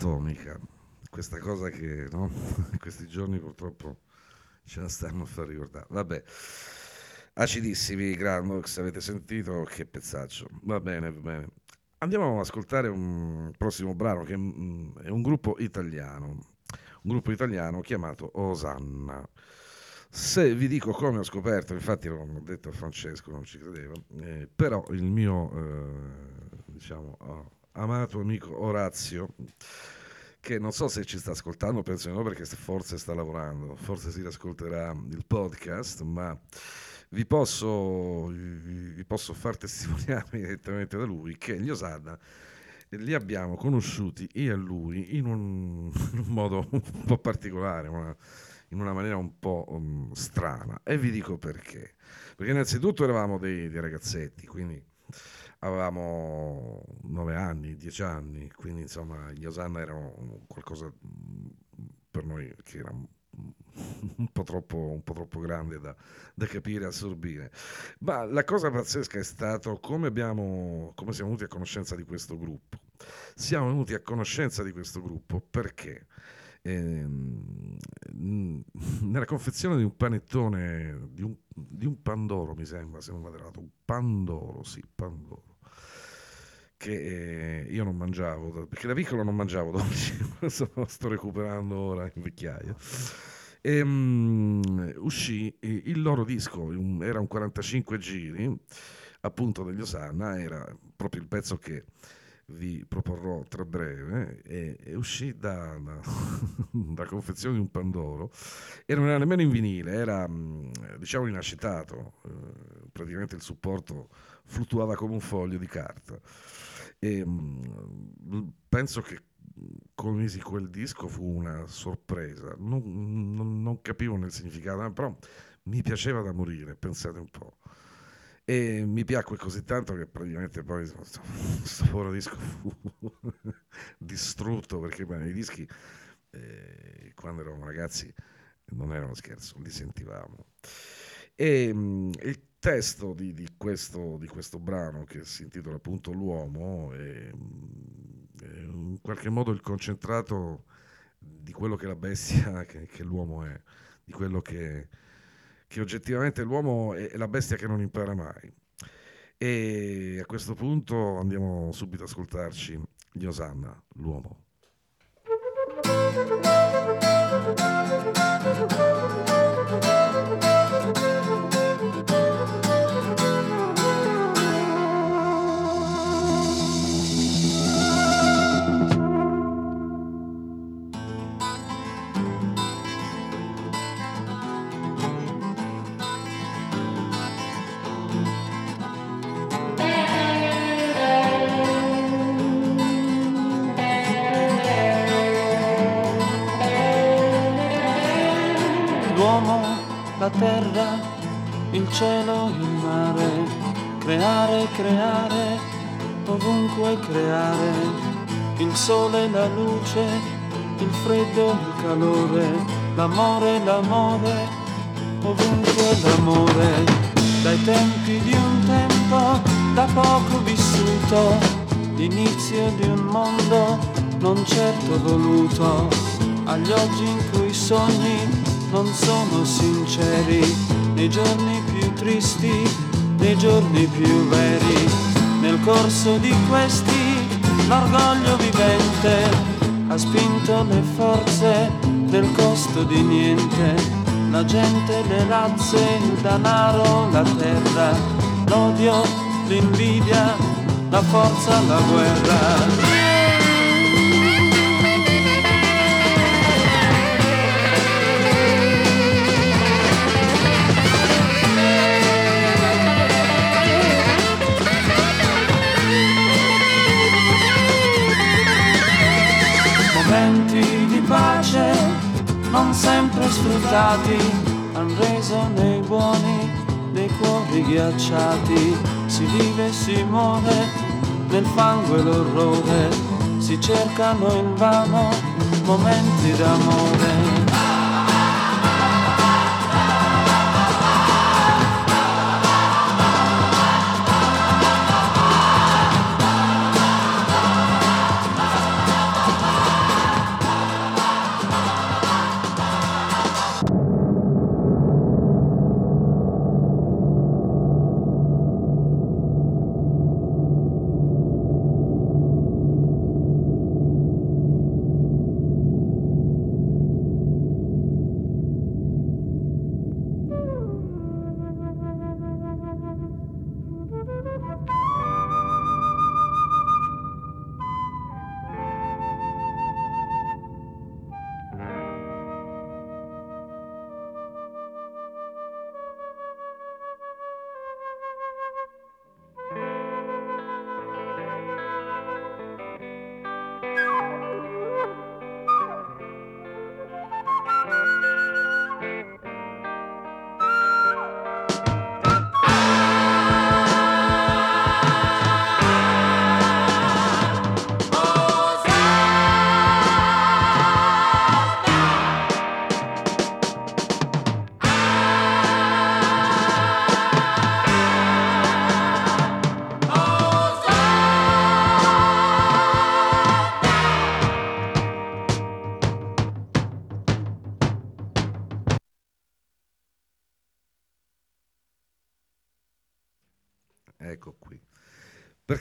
L'atomica, questa cosa che no? (laughs) questi giorni purtroppo ce la stanno a far ricordare. Vabbè, acidissimi Granox, avete sentito? Che pezzaccio. Va bene, va bene. Andiamo ad ascoltare un prossimo brano che mm, è un gruppo italiano, un gruppo italiano chiamato Osanna. Se vi dico come ho scoperto, infatti l'ho detto a Francesco, non ci credeva, eh, però il mio eh, diciamo, oh, amato amico Orazio, che non so se ci sta ascoltando, penso di no perché forse sta lavorando, forse si ascolterà il podcast, ma vi posso, vi posso far (laughs) testimoniare direttamente da lui che gli Osada li abbiamo conosciuti io e lui in un, in un modo (laughs) un po' particolare, una, in una maniera un po' um, strana. E vi dico perché. Perché innanzitutto eravamo dei, dei ragazzetti, quindi avevamo nove anni, dieci anni, quindi insomma gli Osanna erano qualcosa mm, per noi che era (laughs) un po' troppo, un po troppo grande da, da, capire assorbire. Ma la cosa pazzesca è stato come, abbiamo, come siamo venuti a conoscenza di questo gruppo. Siamo venuti a conoscenza di questo gruppo perché ehm, nella confezione di un panettone, di un, di un pandoro mi sembra, se non vado errato, un pandoro, sì, pandoro che eh, io non mangiavo, perché da piccolo non mangiavo dolci, (laughs) sto recuperando ora in vecchiaia. E, um, uscì il loro disco, era un 45 giri, appunto degli Osanna, era proprio il pezzo che vi proporrò tra breve, e, e uscì da, da, (laughs) da, confezione di un Pandoro, e non era nemmeno in vinile, era diciamo inacetato, eh, praticamente il supporto fluttuava come un foglio di carta. E, mh, penso che come quel disco fu una sorpresa. Non, non, non, capivo nel significato, però mi piaceva da morire, pensate un po'. E mi piacque così tanto che praticamente poi questo povero disco fu (laughs) distrutto perché beh, i dischi eh, quando eravamo ragazzi non erano scherzo, li sentivamo. E mh, il testo di, di, questo, di, questo, brano che si intitola appunto L'uomo è, è, in qualche modo il concentrato di quello che la bestia (laughs) che, che l'uomo è, di quello che, che oggettivamente l'uomo è, è, la bestia che non impara mai. E a questo punto andiamo subito ad ascoltarci gli Osanna, l'uomo. La terra, il cielo, il mare, creare, creare, ovunque creare, il sole, la luce, il freddo, il calore, l'amore, l'amore, ovunque l'amore, dai tempi di un tempo da poco vissuto, l'inizio di un mondo non certo voluto, agli oggi in cui sogni non sono sinceri nei giorni più tristi, nei giorni più veri. Nel corso di questi l'orgoglio vivente ha spinto le forze del costo di niente. La gente, le razze, il denaro, la terra, l'odio, l'invidia, la forza, la guerra. Sempre sfruttati, han reso nei buoni dei cuori ghiacciati. Si vive, si muore nel fango e l'orrore, si cercano in vano momenti d'amore.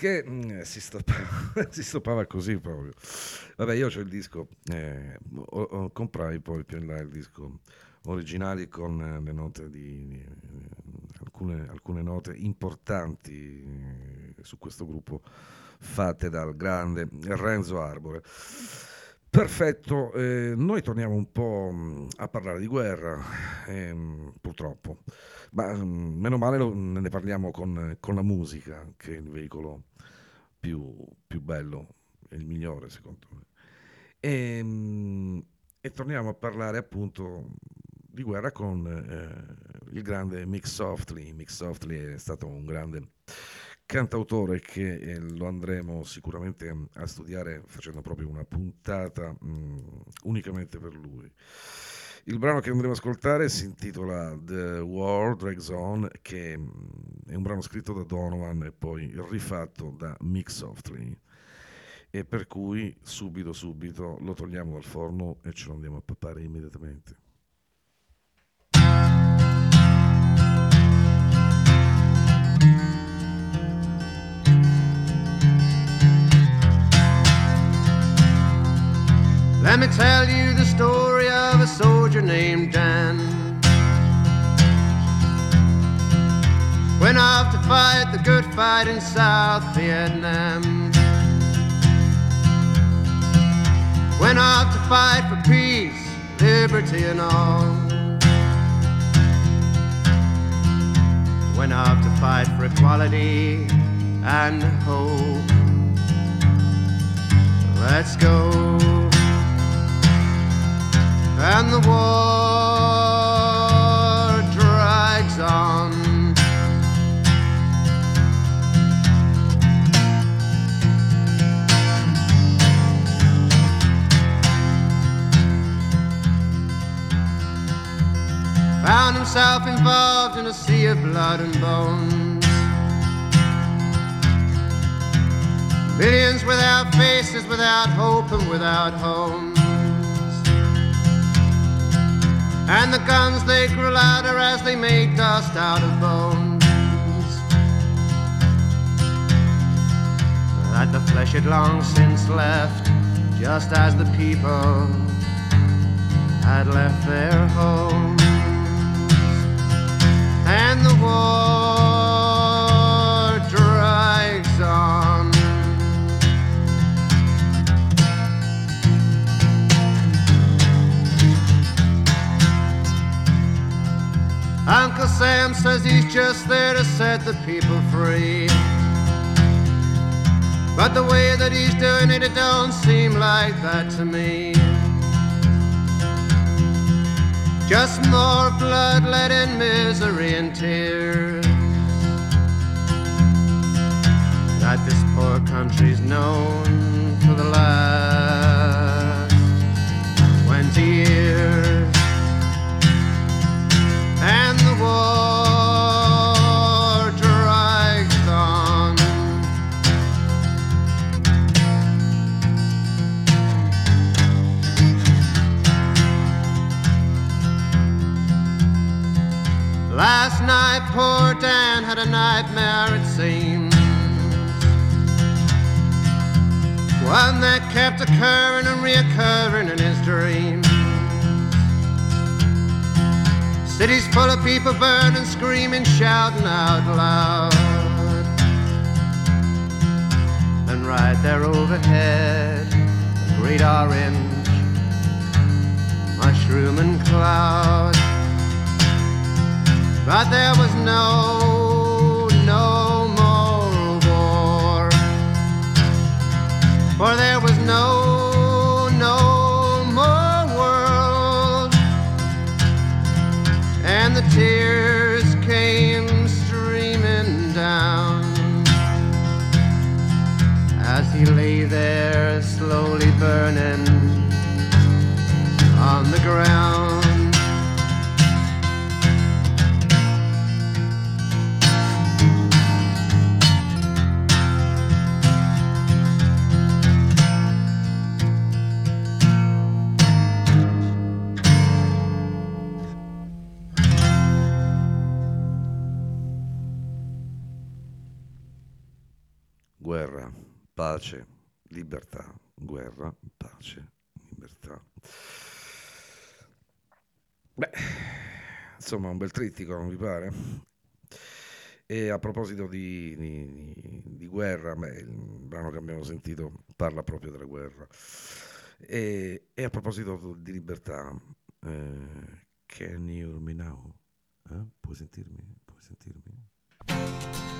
Perché mm, si, stoppava, (laughs) si stoppava così proprio. Vabbè, io ho il disco, eh, ho- ho- comprai poi più in là il disco originali con eh, le note di, di- alcune, alcune note importanti eh, su questo gruppo fatte dal grande Renzo Arbore. Perfetto, eh, noi torniamo un po' mh, a parlare di guerra, ehm, purtroppo, ma mh, meno male lo- ne parliamo con, con la musica, che è il veicolo più, più bello il migliore secondo me. E, mh, e torniamo a parlare appunto di guerra con eh, il grande Mick Softly. Mick Softly è stato un grande cantautore che eh, lo andremo sicuramente a studiare facendo proprio una puntata mh, unicamente per lui. Il brano che andremo ad ascoltare si intitola The War Drags On, che mh, è un brano scritto da Donovan e poi rifatto da Mick Softly. E per cui subito subito lo togliamo dal forno e ce lo andiamo a papare immediatamente. Let me tell you the story of a soldier named Dan. Went off to fight the good fight in South Vietnam. Went off to fight for peace, liberty, and all. Went off to fight for equality and hope. Let's go and the war drags on. Found himself involved in a sea of blood and bones. Millions without faces, without hope, and without homes. And the guns they grew louder as they made dust out of bones. That the flesh had long since left, just as the people had left their homes. And the war Uncle Sam says he's just there to set the people free. But the way that he's doing it, it don't seem like that to me. Just more bloodlet and misery and tears. That this poor country's known for the last Last night, poor Dan had a nightmare, it seems. One that kept occurring and reoccurring in his dreams. Cities full of people burning, screaming, shouting out loud. And right there overhead, a great orange mushrooming cloud. But there was no, no more war. For there was no, and the tears came streaming down as he lay there slowly burning on the ground. Pace, libertà, guerra, pace, libertà. Beh, insomma, un bel trittico, non vi pare? E a proposito di, di- di guerra, beh, il brano che abbiamo sentito parla proprio della guerra. E, e a proposito di libertà, eh, can you hear me now? Eh? Puoi sentirmi? Puoi sentirmi?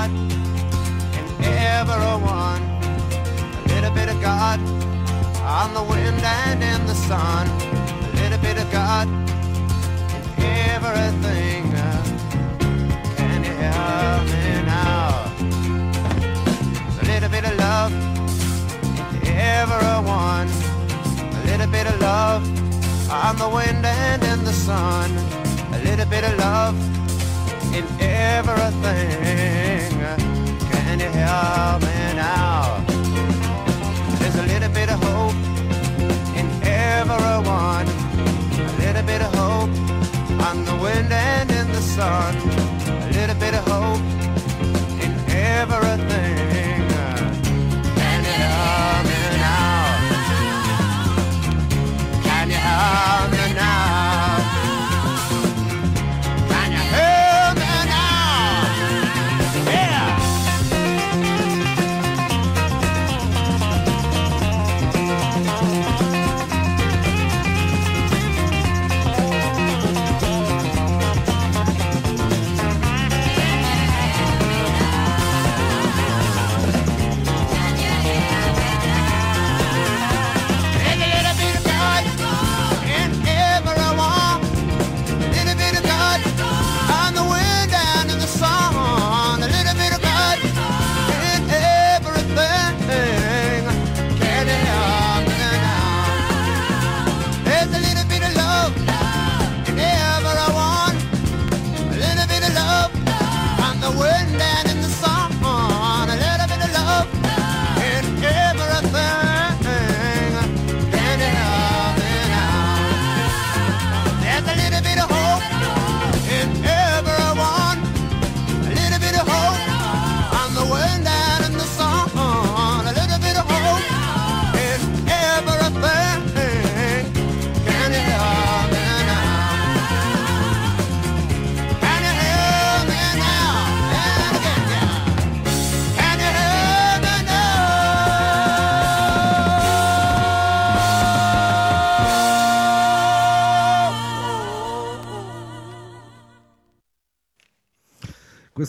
God in everyone. A little bit of God on the wind and in the sun. A little bit of God in everything. Can you hear me now? A little bit of love in everyone. A little bit of love on the wind and in the sun. A little bit of love in everything. Can you hear me now? There's a little bit of hope in everyone. A little bit of hope on the wind and in the sun. A little bit of hope in everything. Can you hear me now? Can you me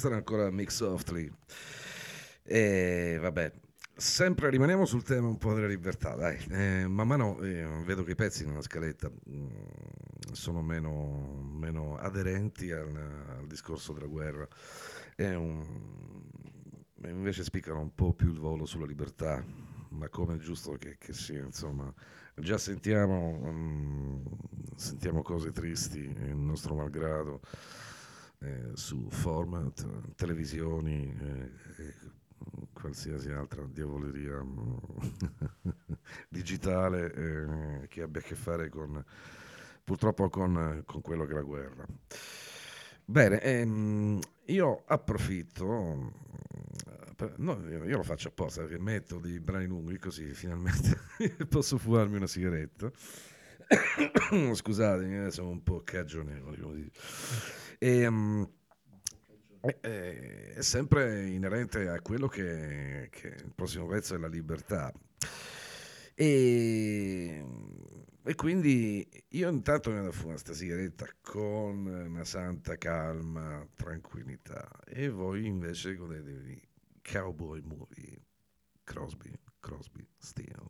Era ancora Mix Softly. E vabbè, sempre rimaniamo sul tema un po' della libertà, dai. Eh, man mano eh, vedo che i pezzi nella scaletta mm, sono meno, meno aderenti al, al discorso della guerra. È un- invece spiccano un po' più il volo sulla libertà, ma come è giusto che, che sia, insomma. Già sentiamo, mm, sentiamo cose tristi, il nostro malgrado eh, su format, televisioni eh, e qualsiasi altra diavoleria (laughs) digitale eh, che abbia a che fare con purtroppo con, con quello che è la guerra. Bene, ehm, io approfitto, no, io io lo faccio apposta perché metto dei brani lunghi così finalmente (laughs) posso fumarmi una sigaretta. (coughs) Scusatemi, eh, sono un po' cagionevole. come dire. E, eh, eh, è sempre inerente a quello che, che il prossimo pezzo è la libertà. E, e quindi io intanto mi vado a fumare questa sigaretta con una santa calma, tranquillità. E voi invece godetevi Cowboy Movie, Crosby, Crosby, Steel.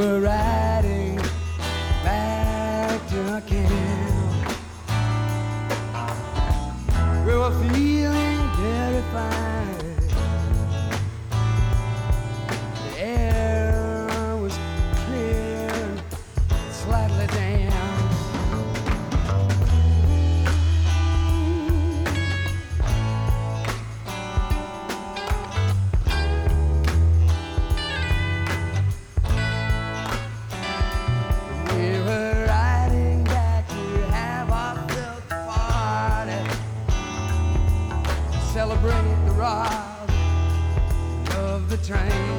were right. Train.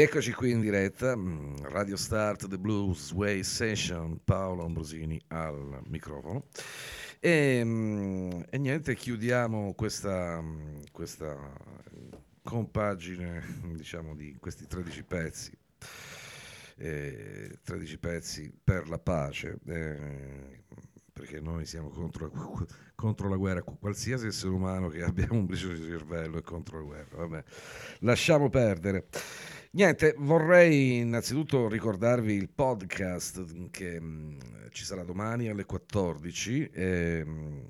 Rieccoci qui in diretta, mm, Radio Start The Blues Way Session, Paolo Ambrosini al microfono. E, mm, e niente, chiudiamo questa, mm, questa compagine, diciamo, di questi 13 pezzi. eh, 13 pezzi per la pace, eh, perché noi siamo contro, contro la guerra, qualsiasi essere umano che abbia un briciolo di cervello è contro la guerra. Vabbè, lasciamo perdere. Niente, vorrei innanzitutto ricordarvi il podcast che mh, ci sarà domani alle 14 e, mh,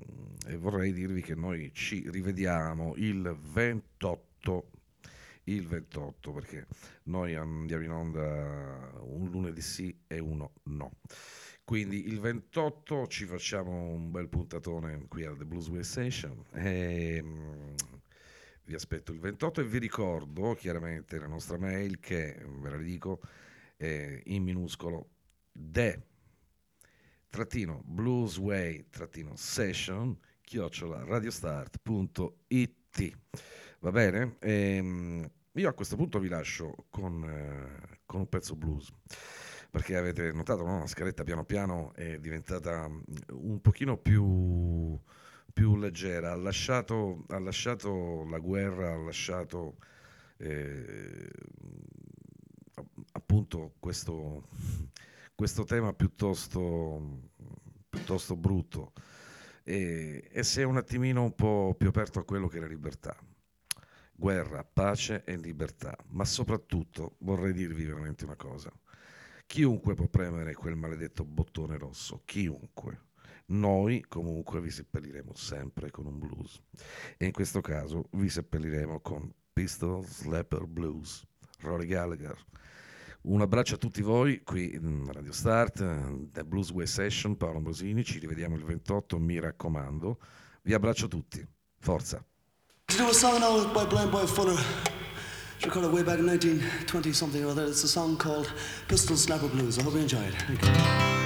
e vorrei dirvi che noi ci rivediamo il 28 il 28 perché noi andiamo in onda un lunedì sì e uno no. Quindi il 28 ci facciamo un bel puntatone qui al The Blues Way Station e mh, vi aspetto il 28 e vi ricordo chiaramente la nostra mail che ve la dico è in minuscolo de trattino bluesway trattino session chiocciola radiostart.it va bene? Ehm, io a questo punto vi lascio con, eh, con un pezzo blues perché avete notato no? la scaletta piano piano è diventata mm, un pochino più più leggera, ha lasciato, ha lasciato la guerra, ha lasciato eh, appunto questo, questo tema piuttosto, piuttosto brutto. E, e si è un attimino un po' più aperto a quello che è la libertà. Guerra, pace e libertà, ma soprattutto vorrei dirvi veramente una cosa. Chiunque può premere quel maledetto bottone rosso, chiunque noi comunque vi seppelliremo sempre con un blues e in questo caso vi seppelliremo con Pistol Slapper Blues, Rory Gallagher. Un abbraccio a tutti voi qui in Radio Start, The Blues Way Session, Paolo Ambrosini, ci rivediamo il 28, mi raccomando. Vi abbraccio tutti, forza! To do a song now by Blind Boy Fuller. It's recorded way back in 1920 something or other. It's a song called Pistol Slapper Blues. I hope you enjoy it.